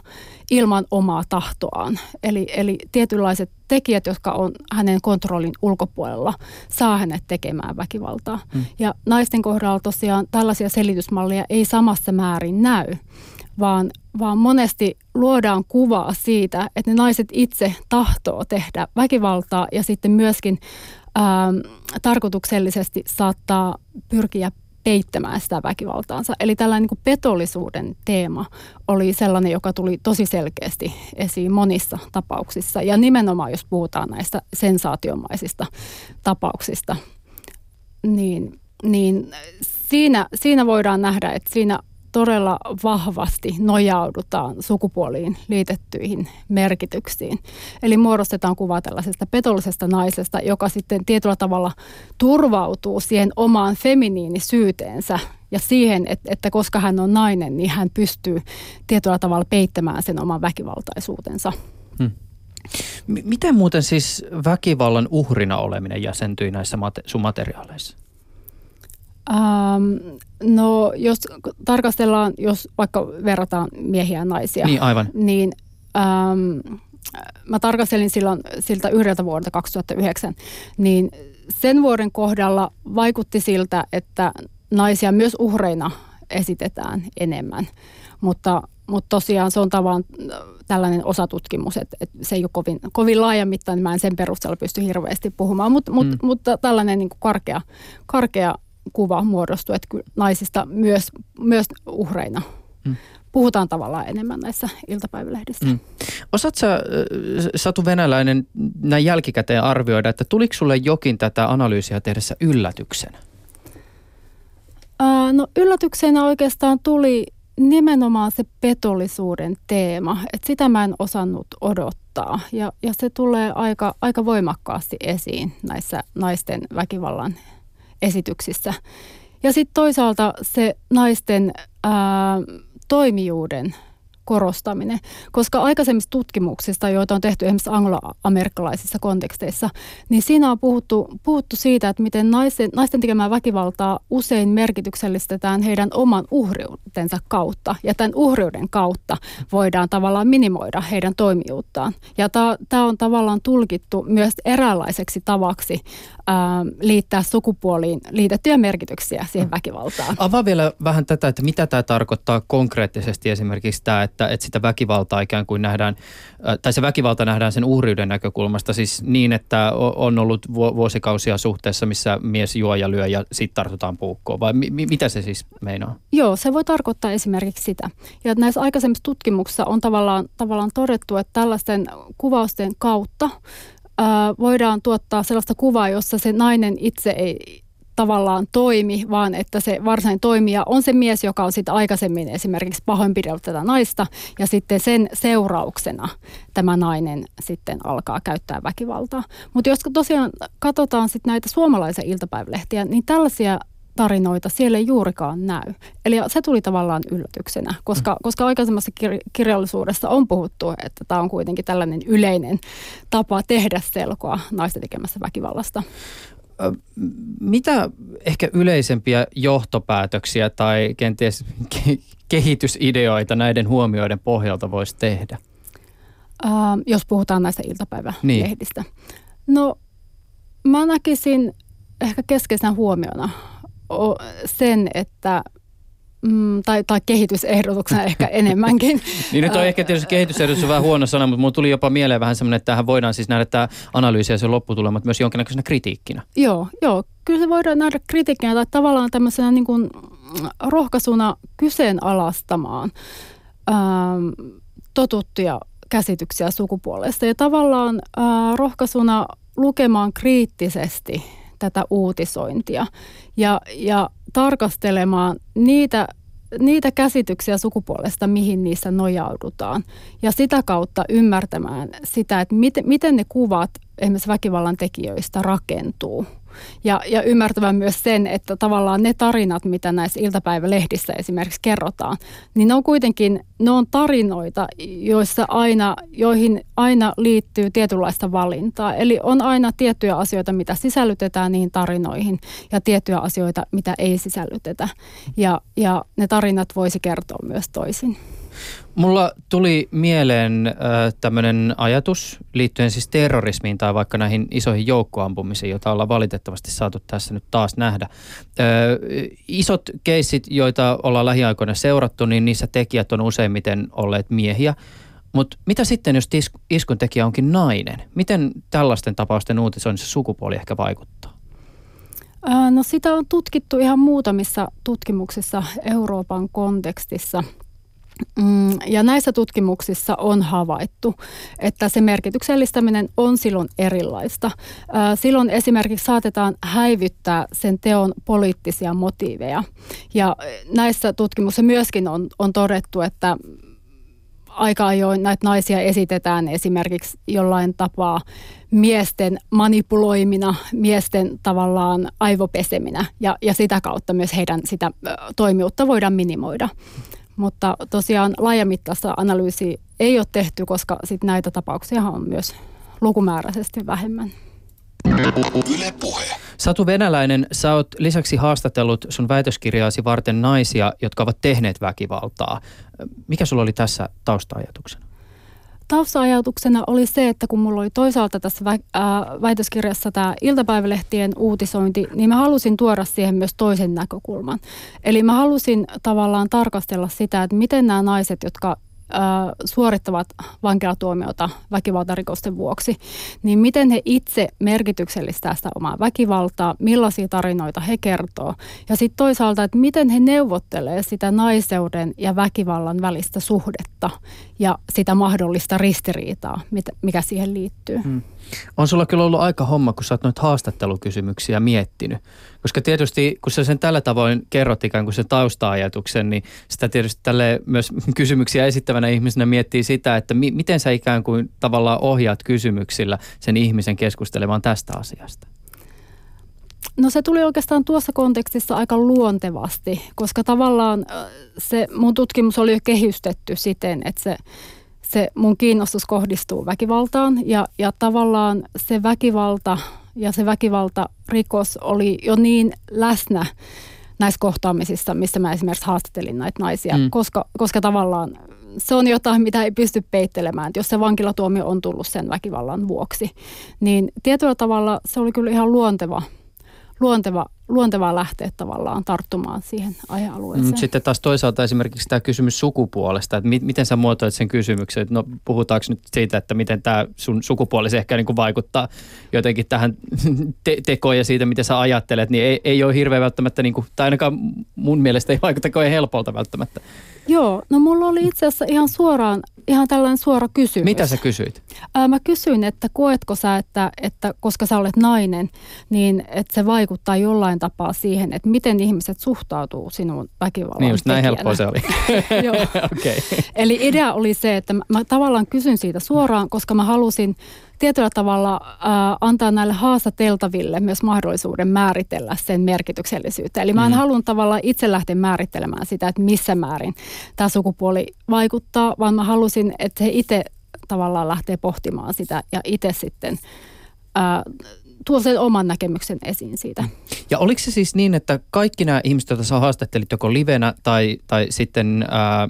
ilman omaa tahtoaan. Eli, eli tietynlaiset tekijät, jotka on hänen kontrollin ulkopuolella, saa hänet tekemään väkivaltaa. Hmm. Ja naisten kohdalla tosiaan tällaisia selitysmalleja ei samassa määrin näy, vaan, vaan monesti luodaan kuvaa siitä, että ne naiset itse tahtoo tehdä väkivaltaa ja sitten myöskin ää, tarkoituksellisesti saattaa pyrkiä peittämään sitä väkivaltaansa. Eli tällainen niin kuin petollisuuden teema oli sellainen, joka tuli tosi selkeästi esiin monissa tapauksissa. Ja nimenomaan, jos puhutaan näistä sensaatiomaisista tapauksista, niin, niin siinä, siinä voidaan nähdä, että siinä todella vahvasti nojaudutaan sukupuoliin liitettyihin merkityksiin. Eli muodostetaan kuva tällaisesta petollisesta naisesta, joka sitten tietyllä tavalla turvautuu siihen omaan feminiinisyyteensä ja siihen, että, että koska hän on nainen, niin hän pystyy tietyllä tavalla peittämään sen oman väkivaltaisuutensa. Hmm. Miten muuten siis väkivallan uhrina oleminen jäsentyi näissä mate- sun materiaaleissa? Ähm, no jos tarkastellaan, jos vaikka verrataan miehiä ja naisia. Niin aivan. Niin ähm, mä tarkastelin silloin siltä yhdeltä vuodelta 2009, niin sen vuoden kohdalla vaikutti siltä, että naisia myös uhreina esitetään enemmän. Mutta, mutta tosiaan se on tavan tällainen osatutkimus, että, että se ei ole kovin, kovin laajamittainen, mä en sen perusteella pysty hirveästi puhumaan, Mut, mm. mutta, mutta tällainen niin karkea, karkea kuva muodostuu, että naisista myös, myös uhreina mm. puhutaan tavallaan enemmän näissä iltapäivälehdissä. Mm. Osaatko sä, Satu Venäläinen, näin jälkikäteen arvioida, että tuliko sulle jokin tätä analyysiä tehdessä yllätyksenä? Ää, no yllätyksenä oikeastaan tuli nimenomaan se petollisuuden teema, että sitä mä en osannut odottaa. Ja, ja se tulee aika, aika voimakkaasti esiin näissä naisten väkivallan esityksissä. Ja sitten toisaalta se naisten ää, toimijuuden korostaminen, koska aikaisemmissa tutkimuksista, joita on tehty esimerkiksi angloamerikkalaisissa konteksteissa, niin siinä on puhuttu, puhuttu siitä, että miten naisten, naisten tekemää väkivaltaa usein merkityksellistetään heidän oman uhriutensa kautta. Ja tämän uhriuden kautta voidaan tavallaan minimoida heidän toimijuuttaan. Ja tämä on tavallaan tulkittu myös eräänlaiseksi tavaksi ää, liittää sukupuoliin liitettyjä merkityksiä siihen väkivaltaan. Avaa vielä vähän tätä, että mitä tämä tarkoittaa konkreettisesti esimerkiksi tämä, että, että sitä väkivaltaa ikään kuin nähdään, tai se väkivalta nähdään sen uhriuden näkökulmasta, siis niin, että on ollut vuosikausia suhteessa, missä mies juo ja lyö ja sitten tartutaan puukkoon, vai mi- mitä se siis meinaa? Joo, se voi tarkoittaa esimerkiksi sitä. Ja näissä aikaisemmissa tutkimuksissa on tavallaan, tavallaan todettu, että tällaisten kuvausten kautta voidaan tuottaa sellaista kuvaa, jossa se nainen itse ei tavallaan toimi, vaan että se varsinainen toimija on se mies, joka on sitten aikaisemmin esimerkiksi pahoinpidellyt tätä naista ja sitten sen seurauksena tämä nainen sitten alkaa käyttää väkivaltaa. Mutta jos tosiaan katsotaan sitten näitä suomalaisia iltapäivälehtiä, niin tällaisia tarinoita siellä ei juurikaan näy. Eli se tuli tavallaan yllätyksenä, koska, mm. koska aikaisemmassa kir- kirjallisuudessa on puhuttu, että tämä on kuitenkin tällainen yleinen tapa tehdä selkoa naisten tekemässä väkivallasta. Mitä ehkä yleisempiä johtopäätöksiä tai kenties ke- kehitysideoita näiden huomioiden pohjalta voisi tehdä? Uh, jos puhutaan näistä iltapäivälehdistä. Niin. No mä näkisin ehkä keskeisenä huomiona sen, että Mm, tai, tai kehitysehdotuksena ehkä enemmänkin. niin nyt on ehkä tietysti kehitysehdotus on vähän huono sana, mutta mulla tuli jopa mieleen vähän semmoinen, että tähän voidaan siis nähdä tämä analyysi ja sen lopputulemat myös jonkinnäköisenä kritiikkinä. Joo, joo. Kyllä se voidaan nähdä kritiikkinä tai tavallaan tämmöisenä niin kuin rohkaisuna kyseenalaistamaan ähm, totuttuja käsityksiä sukupuolesta ja tavallaan äh, rohkaisuna lukemaan kriittisesti tätä uutisointia ja, ja tarkastelemaan niitä, niitä käsityksiä sukupuolesta, mihin niissä nojaudutaan. Ja sitä kautta ymmärtämään sitä, että miten, miten ne kuvat esimerkiksi väkivallan tekijöistä rakentuu – ja, ja ymmärtävän myös sen, että tavallaan ne tarinat, mitä näissä iltapäivälehdissä esimerkiksi kerrotaan, niin ne on kuitenkin, ne on tarinoita, joissa aina, joihin aina liittyy tietynlaista valintaa. Eli on aina tiettyjä asioita, mitä sisällytetään niihin tarinoihin ja tiettyjä asioita, mitä ei sisällytetä. Ja, ja ne tarinat voisi kertoa myös toisin. Mulla tuli mieleen äh, tämmöinen ajatus liittyen siis terrorismiin tai vaikka näihin isoihin joukkoampumisiin, joita ollaan valitettavasti saatu tässä nyt taas nähdä. Äh, isot keissit, joita ollaan lähiaikoina seurattu, niin niissä tekijät on useimmiten olleet miehiä. Mutta mitä sitten, jos iskun tekijä onkin nainen? Miten tällaisten tapausten uutisoinnissa sukupuoli ehkä vaikuttaa? No sitä on tutkittu ihan muutamissa tutkimuksissa Euroopan kontekstissa. Mm, ja näissä tutkimuksissa on havaittu, että se merkityksellistäminen on silloin erilaista. Silloin esimerkiksi saatetaan häivyttää sen teon poliittisia motiiveja. Ja näissä tutkimuksissa myöskin on, on todettu, että aika ajoin näitä naisia esitetään esimerkiksi jollain tapaa miesten manipuloimina, miesten tavallaan aivopeseminä ja, ja sitä kautta myös heidän sitä toimiutta voidaan minimoida. Mutta tosiaan laajamittaista analyysiä ei ole tehty, koska sit näitä tapauksia on myös lukumääräisesti vähemmän. Yle Puhe. Satu Venäläinen, sä oot lisäksi haastatellut sun väitöskirjaasi varten naisia, jotka ovat tehneet väkivaltaa. Mikä sulla oli tässä tausta-ajatuksena? Tausta-ajatuksena oli se, että kun mulla oli toisaalta tässä vä- ää, väitöskirjassa tämä iltapäivälehtien uutisointi, niin mä halusin tuoda siihen myös toisen näkökulman. Eli mä halusin tavallaan tarkastella sitä, että miten nämä naiset, jotka suorittavat vankilatuomiota väkivaltarikosten vuoksi, niin miten he itse merkityksellistää sitä omaa väkivaltaa, millaisia tarinoita he kertoo. Ja sitten toisaalta, että miten he neuvottelee sitä naiseuden ja väkivallan välistä suhdetta ja sitä mahdollista ristiriitaa, mikä siihen liittyy. Hmm. On sulla kyllä ollut aika homma, kun sä oot noita haastattelukysymyksiä miettinyt. Koska tietysti, kun sä sen tällä tavoin kerrot ikään kuin sen tausta-ajatuksen, niin sitä tietysti tälle myös kysymyksiä esittävänä ihmisenä miettii sitä, että mi- miten sä ikään kuin tavallaan ohjaat kysymyksillä sen ihmisen keskustelemaan tästä asiasta. No se tuli oikeastaan tuossa kontekstissa aika luontevasti, koska tavallaan se mun tutkimus oli jo kehystetty siten, että se se mun kiinnostus kohdistuu väkivaltaan ja, ja tavallaan se väkivalta ja se väkivaltarikos oli jo niin läsnä näissä kohtaamisissa, missä mä esimerkiksi haastattelin näitä naisia, mm. koska, koska tavallaan se on jotain, mitä ei pysty peittelemään. Että jos se vankilatuomio on tullut sen väkivallan vuoksi, niin tietyllä tavalla se oli kyllä ihan luonteva – luonteva, luontevaa lähteä tavallaan tarttumaan siihen aihealueeseen. Mm, sitten taas toisaalta esimerkiksi tämä kysymys sukupuolesta, että mi- miten sä muotoit sen kysymyksen, että no puhutaanko nyt siitä, että miten tämä sun sukupuoli ehkä niin kuin vaikuttaa jotenkin tähän te- tekoon ja siitä, miten sä ajattelet, niin ei, ei ole hirveän välttämättä, niin kuin, tai ainakaan mun mielestä ei vaikuta kovin helpolta välttämättä. Joo, no mulla oli itse asiassa ihan suoraan, ihan tällainen suora kysymys. Mitä sä kysyit? Ää, mä kysyin, että koetko sä, että, että koska sä olet nainen, niin että se vaikuttaa jollain tapaa siihen, että miten ihmiset suhtautuu sinun väkivallan Niin just näin helppoa se oli. Joo. okay. Eli idea oli se, että mä, mä tavallaan kysyn siitä suoraan, koska mä halusin tietyllä tavalla äh, antaa näille haastateltaville myös mahdollisuuden määritellä sen merkityksellisyyttä. Eli mä en mm. halunnut tavallaan itse lähteä määrittelemään sitä, että missä määrin tämä sukupuoli vaikuttaa, vaan mä halusin, että he itse tavallaan lähtee pohtimaan sitä ja itse sitten äh, tuo sen oman näkemyksen esiin siitä. Ja oliko se siis niin, että kaikki nämä ihmiset, joita sä haastattelit joko livenä tai, tai sitten ää,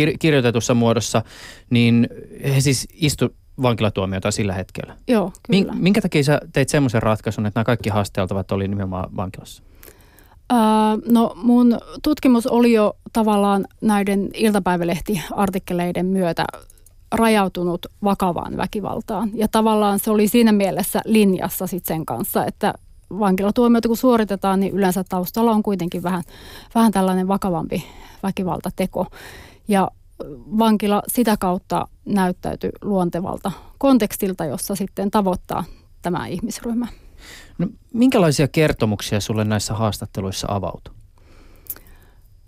kir- kirjoitetussa muodossa, niin he siis istu vankilatuomiota sillä hetkellä. Joo, kyllä. Minkä takia sä teit semmoisen ratkaisun, että nämä kaikki haasteltavat oli nimenomaan vankilassa? No mun tutkimus oli jo tavallaan näiden iltapäivälehtiartikkeleiden myötä rajautunut vakavaan väkivaltaan. Ja tavallaan se oli siinä mielessä linjassa sit sen kanssa, että vankilatuomioita kun suoritetaan, niin yleensä taustalla on kuitenkin vähän, vähän tällainen vakavampi väkivaltateko. Ja vankila sitä kautta näyttäytyi luontevalta kontekstilta, jossa sitten tavoittaa tämä ihmisryhmä. No, minkälaisia kertomuksia sulle näissä haastatteluissa avautui?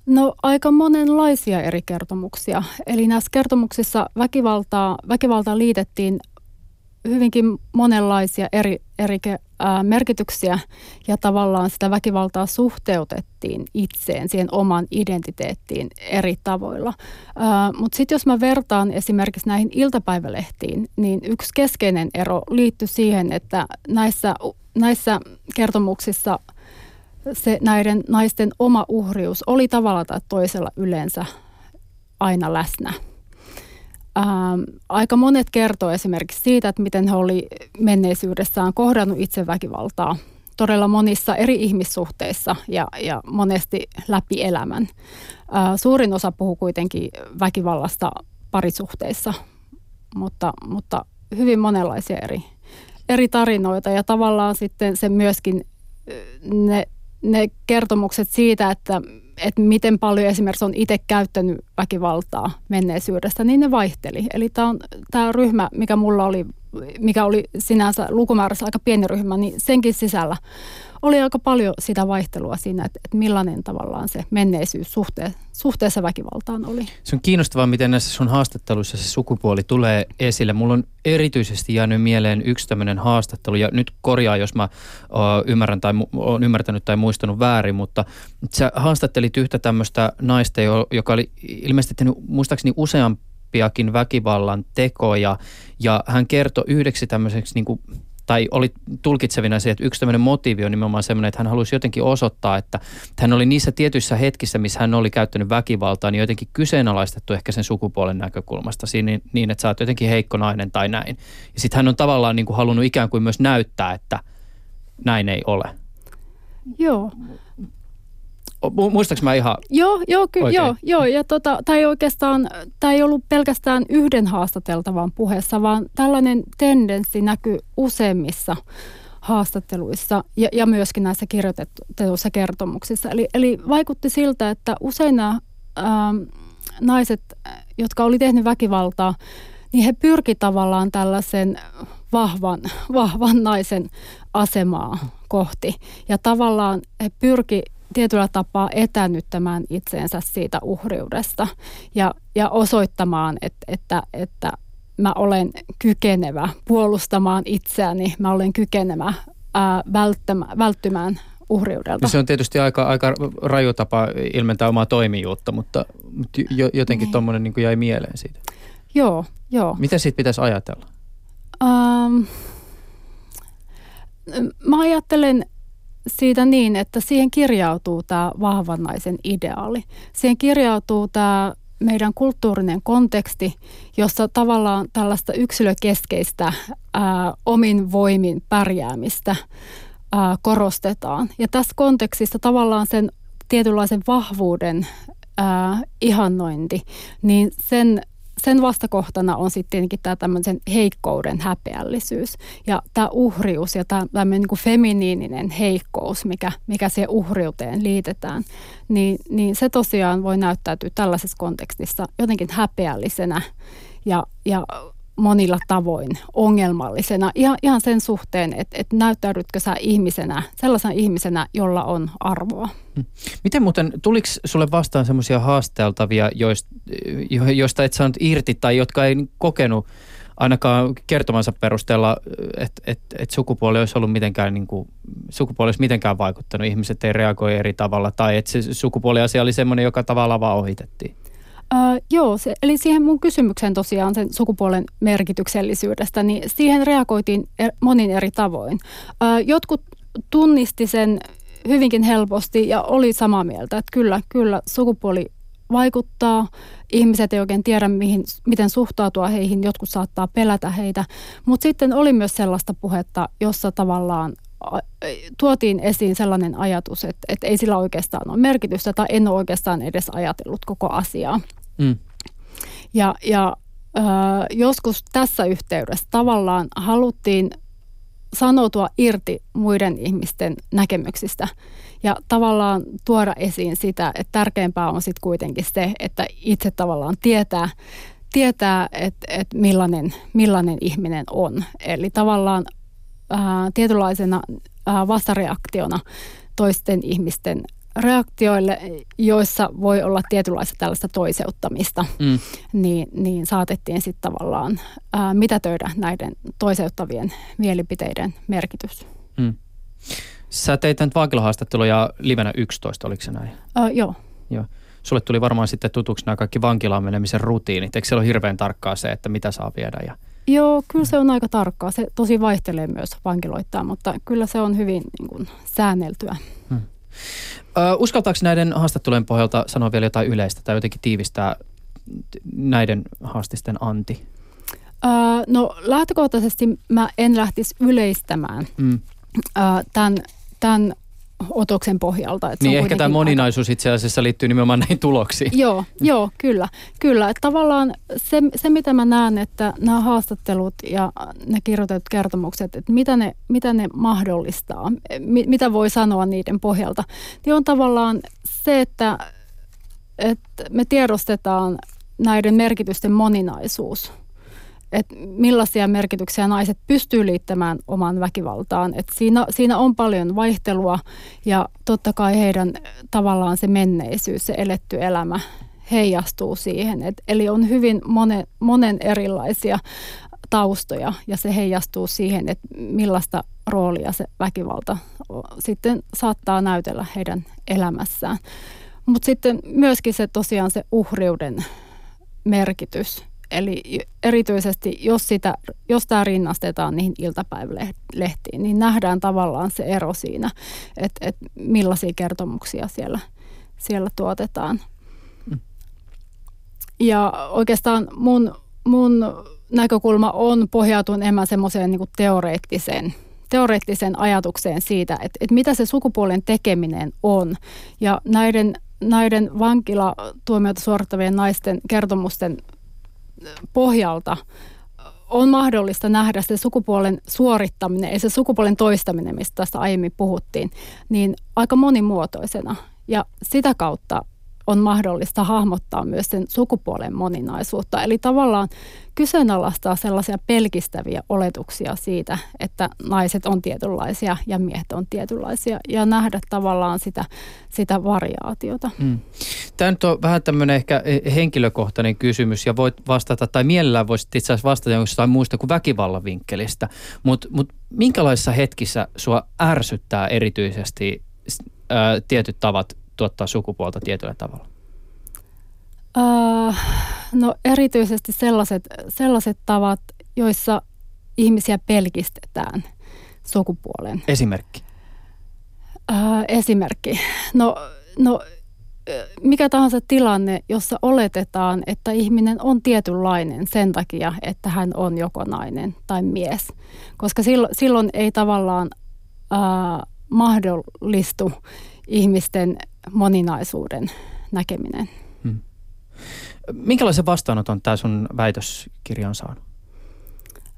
No aika monenlaisia eri kertomuksia. Eli näissä kertomuksissa väkivaltaa, väkivaltaa liitettiin hyvinkin monenlaisia eri, eri ää, merkityksiä ja tavallaan sitä väkivaltaa suhteutettiin itseen, siihen oman identiteettiin eri tavoilla. Mutta sitten jos mä vertaan esimerkiksi näihin iltapäivälehtiin, niin yksi keskeinen ero liittyy siihen, että näissä, näissä kertomuksissa se näiden naisten oma uhrius oli tavalla tai toisella yleensä aina läsnä – Ähm, aika monet kertoo esimerkiksi siitä, että miten he oli menneisyydessään kohdannut itseväkivaltaa todella monissa eri ihmissuhteissa ja, ja monesti läpi elämän. Äh, suurin osa puhuu kuitenkin väkivallasta parisuhteissa, mutta, mutta hyvin monenlaisia eri, eri tarinoita ja tavallaan sitten se myöskin ne, ne kertomukset siitä, että, että miten paljon esimerkiksi on itse käyttänyt väkivaltaa menneisyydestä, niin ne vaihteli. Eli tämä, ryhmä, mikä mulla oli, mikä oli sinänsä lukumäärässä aika pieni ryhmä, niin senkin sisällä oli aika paljon sitä vaihtelua siinä, että, että millainen tavallaan se menneisyys suhte, suhteessa väkivaltaan oli. Se on kiinnostavaa, miten näissä sun haastatteluissa se sukupuoli tulee esille. Mulla on erityisesti jäänyt mieleen yksi tämmöinen haastattelu, ja nyt korjaa, jos mä o, ymmärrän tai olen ymmärtänyt tai muistanut väärin, mutta sä haastattelit yhtä tämmöistä naista, joka oli ilmeisesti tehnyt muistaakseni useampiakin väkivallan tekoja, ja hän kertoi yhdeksi tämmöiseksi niin kuin tai oli tulkitsevina se, että yksi tämmöinen motiivi on nimenomaan semmoinen, että hän halusi jotenkin osoittaa, että hän oli niissä tietyissä hetkissä, missä hän oli käyttänyt väkivaltaa, niin jotenkin kyseenalaistettu ehkä sen sukupuolen näkökulmasta siinä, niin, että sä oot jotenkin heikko nainen tai näin. Ja sitten hän on tavallaan niin kuin halunnut ikään kuin myös näyttää, että näin ei ole. Joo. Muistaaks mä ihan Joo, joo, ky- joo, joo. Ja tota, tämä ei oikeastaan, tämä ei ollut pelkästään yhden haastateltavan puheessa, vaan tällainen tendenssi näkyy useimmissa haastatteluissa ja, ja myöskin näissä kirjoitetuissa kertomuksissa. Eli, eli vaikutti siltä, että usein nämä ää, naiset, jotka oli tehnyt väkivaltaa, niin he pyrki tavallaan tällaisen vahvan, vahvan naisen asemaa kohti. Ja tavallaan he pyrki tietyllä tapaa etänyttämään itseensä siitä uhriudesta ja, ja osoittamaan, että, että, että mä olen kykenevä puolustamaan itseäni, mä olen kykenevä ää, välttymään uhriudelta. No se on tietysti aika, aika raju tapa ilmentää omaa toimijuutta, mutta, mutta jotenkin niin. tuommoinen niin jäi mieleen siitä. Joo, joo. Mitä siitä pitäisi ajatella? Um, mä ajattelen siitä niin, että siihen kirjautuu tämä vahvan naisen ideaali. Siihen kirjautuu tämä meidän kulttuurinen konteksti, jossa tavallaan tällaista yksilökeskeistä ää, omin voimin pärjäämistä ää, korostetaan. Ja tässä kontekstissa tavallaan sen tietynlaisen vahvuuden ää, ihannointi, niin sen sen vastakohtana on sitten tietenkin tämä tämmöisen heikkouden häpeällisyys ja tämä uhrius ja tämä niin kuin feminiininen heikkous, mikä, mikä siihen uhriuteen liitetään, niin, niin se tosiaan voi näyttäytyä tällaisessa kontekstissa jotenkin häpeällisenä ja, ja monilla tavoin ongelmallisena. Ihan, ihan sen suhteen, että, että näyttäydytkö sä ihmisenä, sellaisena ihmisenä, jolla on arvoa. Hmm. Miten muuten, tuliko sulle vastaan semmoisia haasteltavia, joista, joista et saanut irti tai jotka ei kokenut ainakaan kertomansa perusteella, että et, et sukupuoli olisi ollut mitenkään, niin kuin, sukupuoli olisi mitenkään vaikuttanut, ihmiset ei reagoi eri tavalla tai että se sukupuoliasia oli semmoinen, joka tavallaan vaan ohitettiin? Uh, joo, se, eli siihen mun kysymykseen tosiaan sen sukupuolen merkityksellisyydestä, niin siihen reagoitiin er, monin eri tavoin. Uh, jotkut tunnisti sen hyvinkin helposti ja oli samaa mieltä, että kyllä, kyllä sukupuoli vaikuttaa. Ihmiset ei oikein tiedä, mihin, miten suhtautua heihin. Jotkut saattaa pelätä heitä. Mutta sitten oli myös sellaista puhetta, jossa tavallaan tuotiin esiin sellainen ajatus, että, että ei sillä oikeastaan ole merkitystä tai en ole oikeastaan edes ajatellut koko asiaa. Mm. Ja, ja joskus tässä yhteydessä tavallaan haluttiin sanotua irti muiden ihmisten näkemyksistä ja tavallaan tuoda esiin sitä, että tärkeämpää on sitten kuitenkin se, että itse tavallaan tietää, tietää että, että millainen, millainen ihminen on. Eli tavallaan ää, tietynlaisena vastareaktiona toisten ihmisten reaktioille, joissa voi olla tietynlaista tällaista toiseuttamista, mm. niin, niin saatettiin sitten tavallaan ää, mitätöidä näiden toiseuttavien mielipiteiden merkitys. Mm. Sä teit nyt vankilahaastatteluja livenä 11, oliko se näin? Ää, joo. Joo. Sulle tuli varmaan sitten tutuksi nämä kaikki vankilaan menemisen rutiinit. Eikö siellä ole hirveän tarkkaa se, että mitä saa viedä? Ja... Joo, kyllä se on aika tarkkaa. Se tosi vaihtelee myös vankiloittaa, mutta kyllä se on hyvin niin kuin, säänneltyä. Ö, uskaltaako näiden haastattelujen pohjalta sanoa vielä jotain yleistä tai jotenkin tiivistää näiden haastisten anti? No lähtökohtaisesti mä en lähtisi yleistämään mm. tämän, tämän otoksen pohjalta. Että niin ehkä tämä moninaisuus itse asiassa liittyy nimenomaan näihin tuloksiin. Joo, joo kyllä. kyllä. Että tavallaan se, se, mitä mä näen, että nämä haastattelut ja ne kirjoitetut kertomukset, että mitä ne, mitä ne mahdollistaa, mitä voi sanoa niiden pohjalta, niin on tavallaan se, että, että me tiedostetaan näiden merkitysten moninaisuus – että millaisia merkityksiä naiset pystyy liittämään oman väkivaltaan. Et siinä, siinä on paljon vaihtelua ja totta kai heidän tavallaan se menneisyys, se eletty elämä heijastuu siihen. Et, eli on hyvin monen, monen erilaisia taustoja ja se heijastuu siihen, että millaista roolia se väkivalta sitten saattaa näytellä heidän elämässään. Mutta sitten myöskin se tosiaan se uhriuden merkitys – Eli erityisesti, jos, sitä, jos tämä rinnastetaan niihin iltapäivälehtiin, niin nähdään tavallaan se ero siinä, että, että millaisia kertomuksia siellä, siellä tuotetaan. Mm. Ja oikeastaan mun, mun näkökulma on pohjautunut enemmän semmoiseen niin teoreettiseen teoreettiseen ajatukseen siitä, että, että mitä se sukupuolen tekeminen on. Ja näiden, näiden vankilatuomioita suorittavien naisten kertomusten pohjalta on mahdollista nähdä se sukupuolen suorittaminen ja se sukupuolen toistaminen, mistä tästä aiemmin puhuttiin, niin aika monimuotoisena. Ja sitä kautta on mahdollista hahmottaa myös sen sukupuolen moninaisuutta. Eli tavallaan kyseenalaistaa sellaisia pelkistäviä oletuksia siitä, että naiset on tietynlaisia ja miehet on tietynlaisia ja nähdä tavallaan sitä, sitä variaatiota. Mm. Tämä nyt on vähän tämmöinen ehkä henkilökohtainen kysymys ja voit vastata, tai mielellään voisit itse asiassa vastata jostain muista kuin väkivallan vinkkelistä, mutta mut minkälaisissa hetkissä sua ärsyttää erityisesti ää, tietyt tavat tuottaa sukupuolta tietyllä tavalla? Uh, no erityisesti sellaiset, sellaiset tavat, joissa ihmisiä pelkistetään sukupuolen. Esimerkki? Uh, esimerkki. No, no mikä tahansa tilanne, jossa oletetaan, että ihminen on tietynlainen sen takia, että hän on joko nainen tai mies. Koska silloin, silloin ei tavallaan uh, mahdollistu ihmisten moninaisuuden näkeminen. Hmm. Minkälaisen vastaanoton tämä sun väitöskirja on saanut?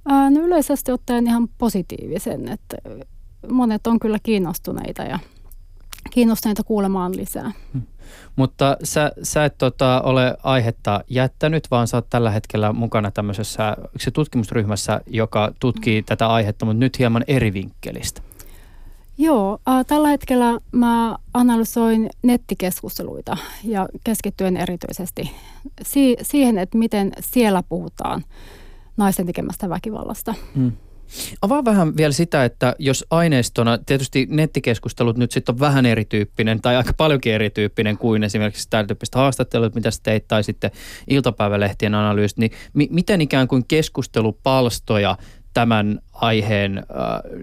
Ää, no yleisesti ottaen ihan positiivisen, että monet on kyllä kiinnostuneita ja kiinnostuneita kuulemaan lisää. Hmm. Mutta sä, sä et tota, ole aihetta jättänyt, vaan sä oot tällä hetkellä mukana tämmöisessä se tutkimusryhmässä, joka tutkii hmm. tätä aihetta, mutta nyt hieman eri vinkkelistä. Joo, äh, tällä hetkellä mä analysoin nettikeskusteluita ja keskittyen erityisesti si- siihen, että miten siellä puhutaan naisten tekemästä väkivallasta. Hmm. Avaa vähän vielä sitä, että jos aineistona, tietysti nettikeskustelut nyt sitten on vähän erityyppinen tai aika paljonkin erityyppinen kuin esimerkiksi tällä tyyppistä haastattelut, mitä sä teit, tai sitten iltapäivälehtien analyysit, niin mi- miten ikään kuin keskustelupalstoja tämän aiheen äh,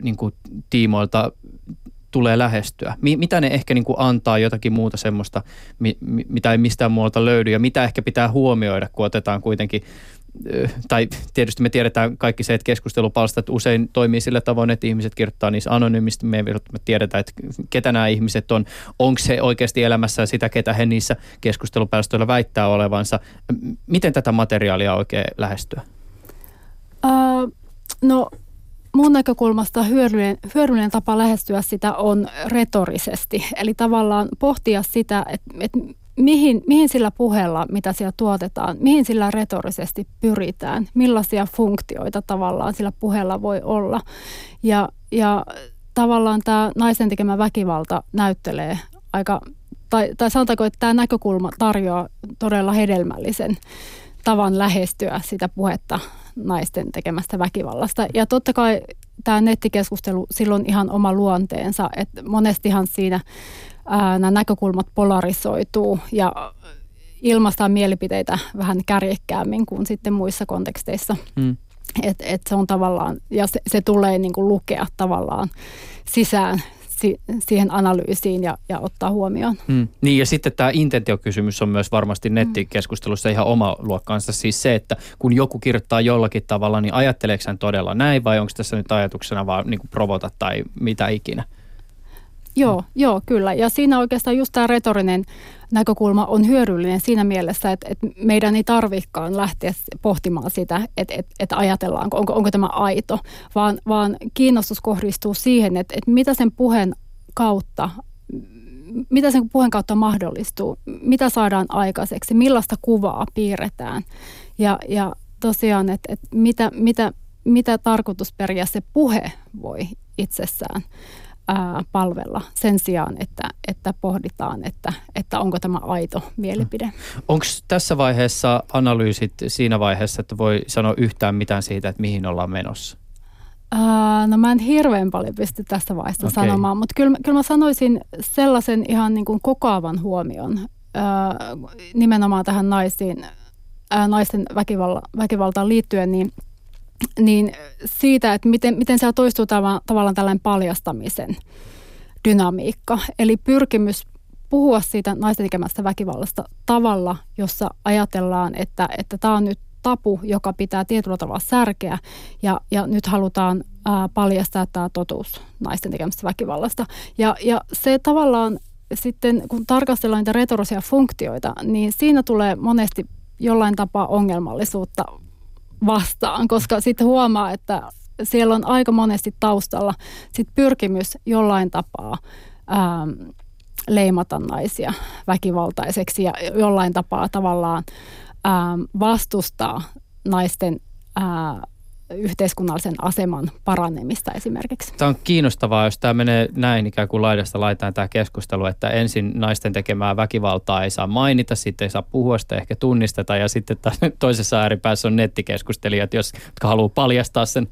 niin kuin tiimoilta tulee lähestyä? Mitä ne ehkä niin kuin antaa jotakin muuta semmoista, mitä ei mistään muualta löydy ja mitä ehkä pitää huomioida, kun otetaan kuitenkin tai tietysti me tiedetään kaikki se, että keskustelupalstat usein toimii sillä tavoin, että ihmiset kirjoittaa niissä anonyymisti. Me tiedetään, että ketä nämä ihmiset on. Onko se oikeasti elämässä sitä, ketä he niissä keskustelupalstoilla väittää olevansa. Miten tätä materiaalia oikein lähestyä? Uh, no mun näkökulmasta hyödyllinen, hyödyllinen tapa lähestyä sitä on retorisesti. Eli tavallaan pohtia sitä, että, että mihin, mihin sillä puheella, mitä siellä tuotetaan, mihin sillä retorisesti pyritään, millaisia funktioita tavallaan sillä puheella voi olla. Ja, ja tavallaan tämä naisten tekemä väkivalta näyttelee aika, tai, tai sanotaanko, että tämä näkökulma tarjoaa todella hedelmällisen tavan lähestyä sitä puhetta naisten tekemästä väkivallasta. Ja totta kai tämä nettikeskustelu silloin ihan oma luonteensa, että monestihan siinä ää, nämä näkökulmat polarisoituu ja ilmaistaan mielipiteitä vähän kärjekkäämmin kuin sitten muissa konteksteissa. Mm. Et, et se on tavallaan, ja se, se tulee niin kuin lukea tavallaan sisään si- siihen analyysiin ja, ja ottaa huomioon. Hmm. Niin ja sitten tämä intentiokysymys on myös varmasti nettikeskustelussa ihan oma luokkaansa. Siis se, että kun joku kirjoittaa jollakin tavalla, niin ajatteleeko hän todella näin vai onko tässä nyt ajatuksena vaan niin kuin provota tai mitä ikinä? Joo, joo, kyllä. Ja siinä oikeastaan just tämä retorinen näkökulma on hyödyllinen siinä mielessä, että, että meidän ei tarvikaan lähteä pohtimaan sitä, että, että, että ajatellaanko, onko, onko tämä aito, vaan, vaan kiinnostus kohdistuu siihen, että, että mitä sen puheen kautta mitä sen puheen kautta mahdollistuu, mitä saadaan aikaiseksi, millaista kuvaa piirretään. Ja, ja tosiaan, että, että mitä, mitä, mitä tarkoitusperiä se puhe voi itsessään ää, palvella sen sijaan, että, että pohditaan, että, että onko tämä aito mielipide. Onko tässä vaiheessa analyysit siinä vaiheessa, että voi sanoa yhtään mitään siitä, että mihin ollaan menossa? Ää, no mä en hirveän paljon pysty tästä vaiheesta okay. sanomaan, mutta kyllä, kyllä mä sanoisin sellaisen ihan niin kuin kokoavan huomion ää, nimenomaan tähän naisiin, ää, naisten väkivalta, väkivaltaan liittyen, niin – niin siitä, että miten, miten siellä toistuu tav- tavallaan tällainen paljastamisen dynamiikka. Eli pyrkimys puhua siitä naisten tekemästä väkivallasta tavalla, jossa ajatellaan, että, että tämä on nyt tapu, joka pitää tietyllä tavalla särkeä ja, ja nyt halutaan ää, paljastaa tämä totuus naisten tekemästä väkivallasta. Ja, ja se tavallaan sitten, kun tarkastellaan niitä retorisia funktioita, niin siinä tulee monesti jollain tapaa ongelmallisuutta vastaan, koska sitten huomaa, että siellä on aika monesti taustalla sit pyrkimys jollain tapaa ää, leimata naisia väkivaltaiseksi ja jollain tapaa tavallaan ää, vastustaa naisten ää, yhteiskunnallisen aseman paranemista esimerkiksi. Tämä on kiinnostavaa, jos tämä menee näin ikään kuin laidasta laitaan tämä keskustelu, että ensin naisten tekemää väkivaltaa ei saa mainita, sitten ei saa puhua sitä, ehkä tunnisteta ja sitten toisessa ääripäässä on nettikeskustelijat, jotka haluaa paljastaa sen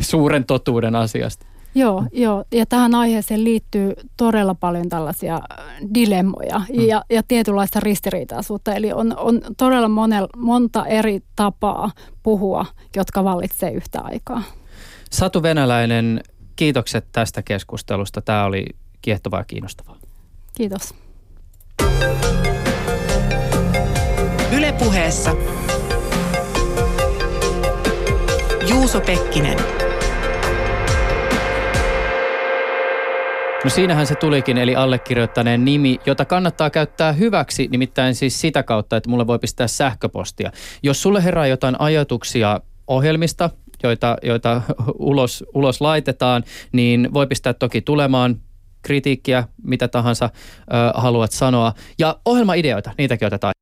suuren totuuden asiasta. Joo, joo, ja tähän aiheeseen liittyy todella paljon tällaisia äh, dilemmoja mm. ja, ja tietynlaista ristiriitaisuutta. Eli on, on todella monel, monta eri tapaa puhua, jotka vallitsee yhtä aikaa. Satu Venäläinen, kiitokset tästä keskustelusta. Tämä oli kiehtovaa ja kiinnostavaa. Kiitos. Ylepuheessa Juuso Pekkinen. No siinähän se tulikin, eli allekirjoittaneen nimi, jota kannattaa käyttää hyväksi, nimittäin siis sitä kautta, että mulle voi pistää sähköpostia. Jos sulle herää jotain ajatuksia ohjelmista, joita, joita ulos, ulos laitetaan, niin voi pistää toki tulemaan kritiikkiä, mitä tahansa ö, haluat sanoa. Ja ohjelmaideoita, niitäkin otetaan.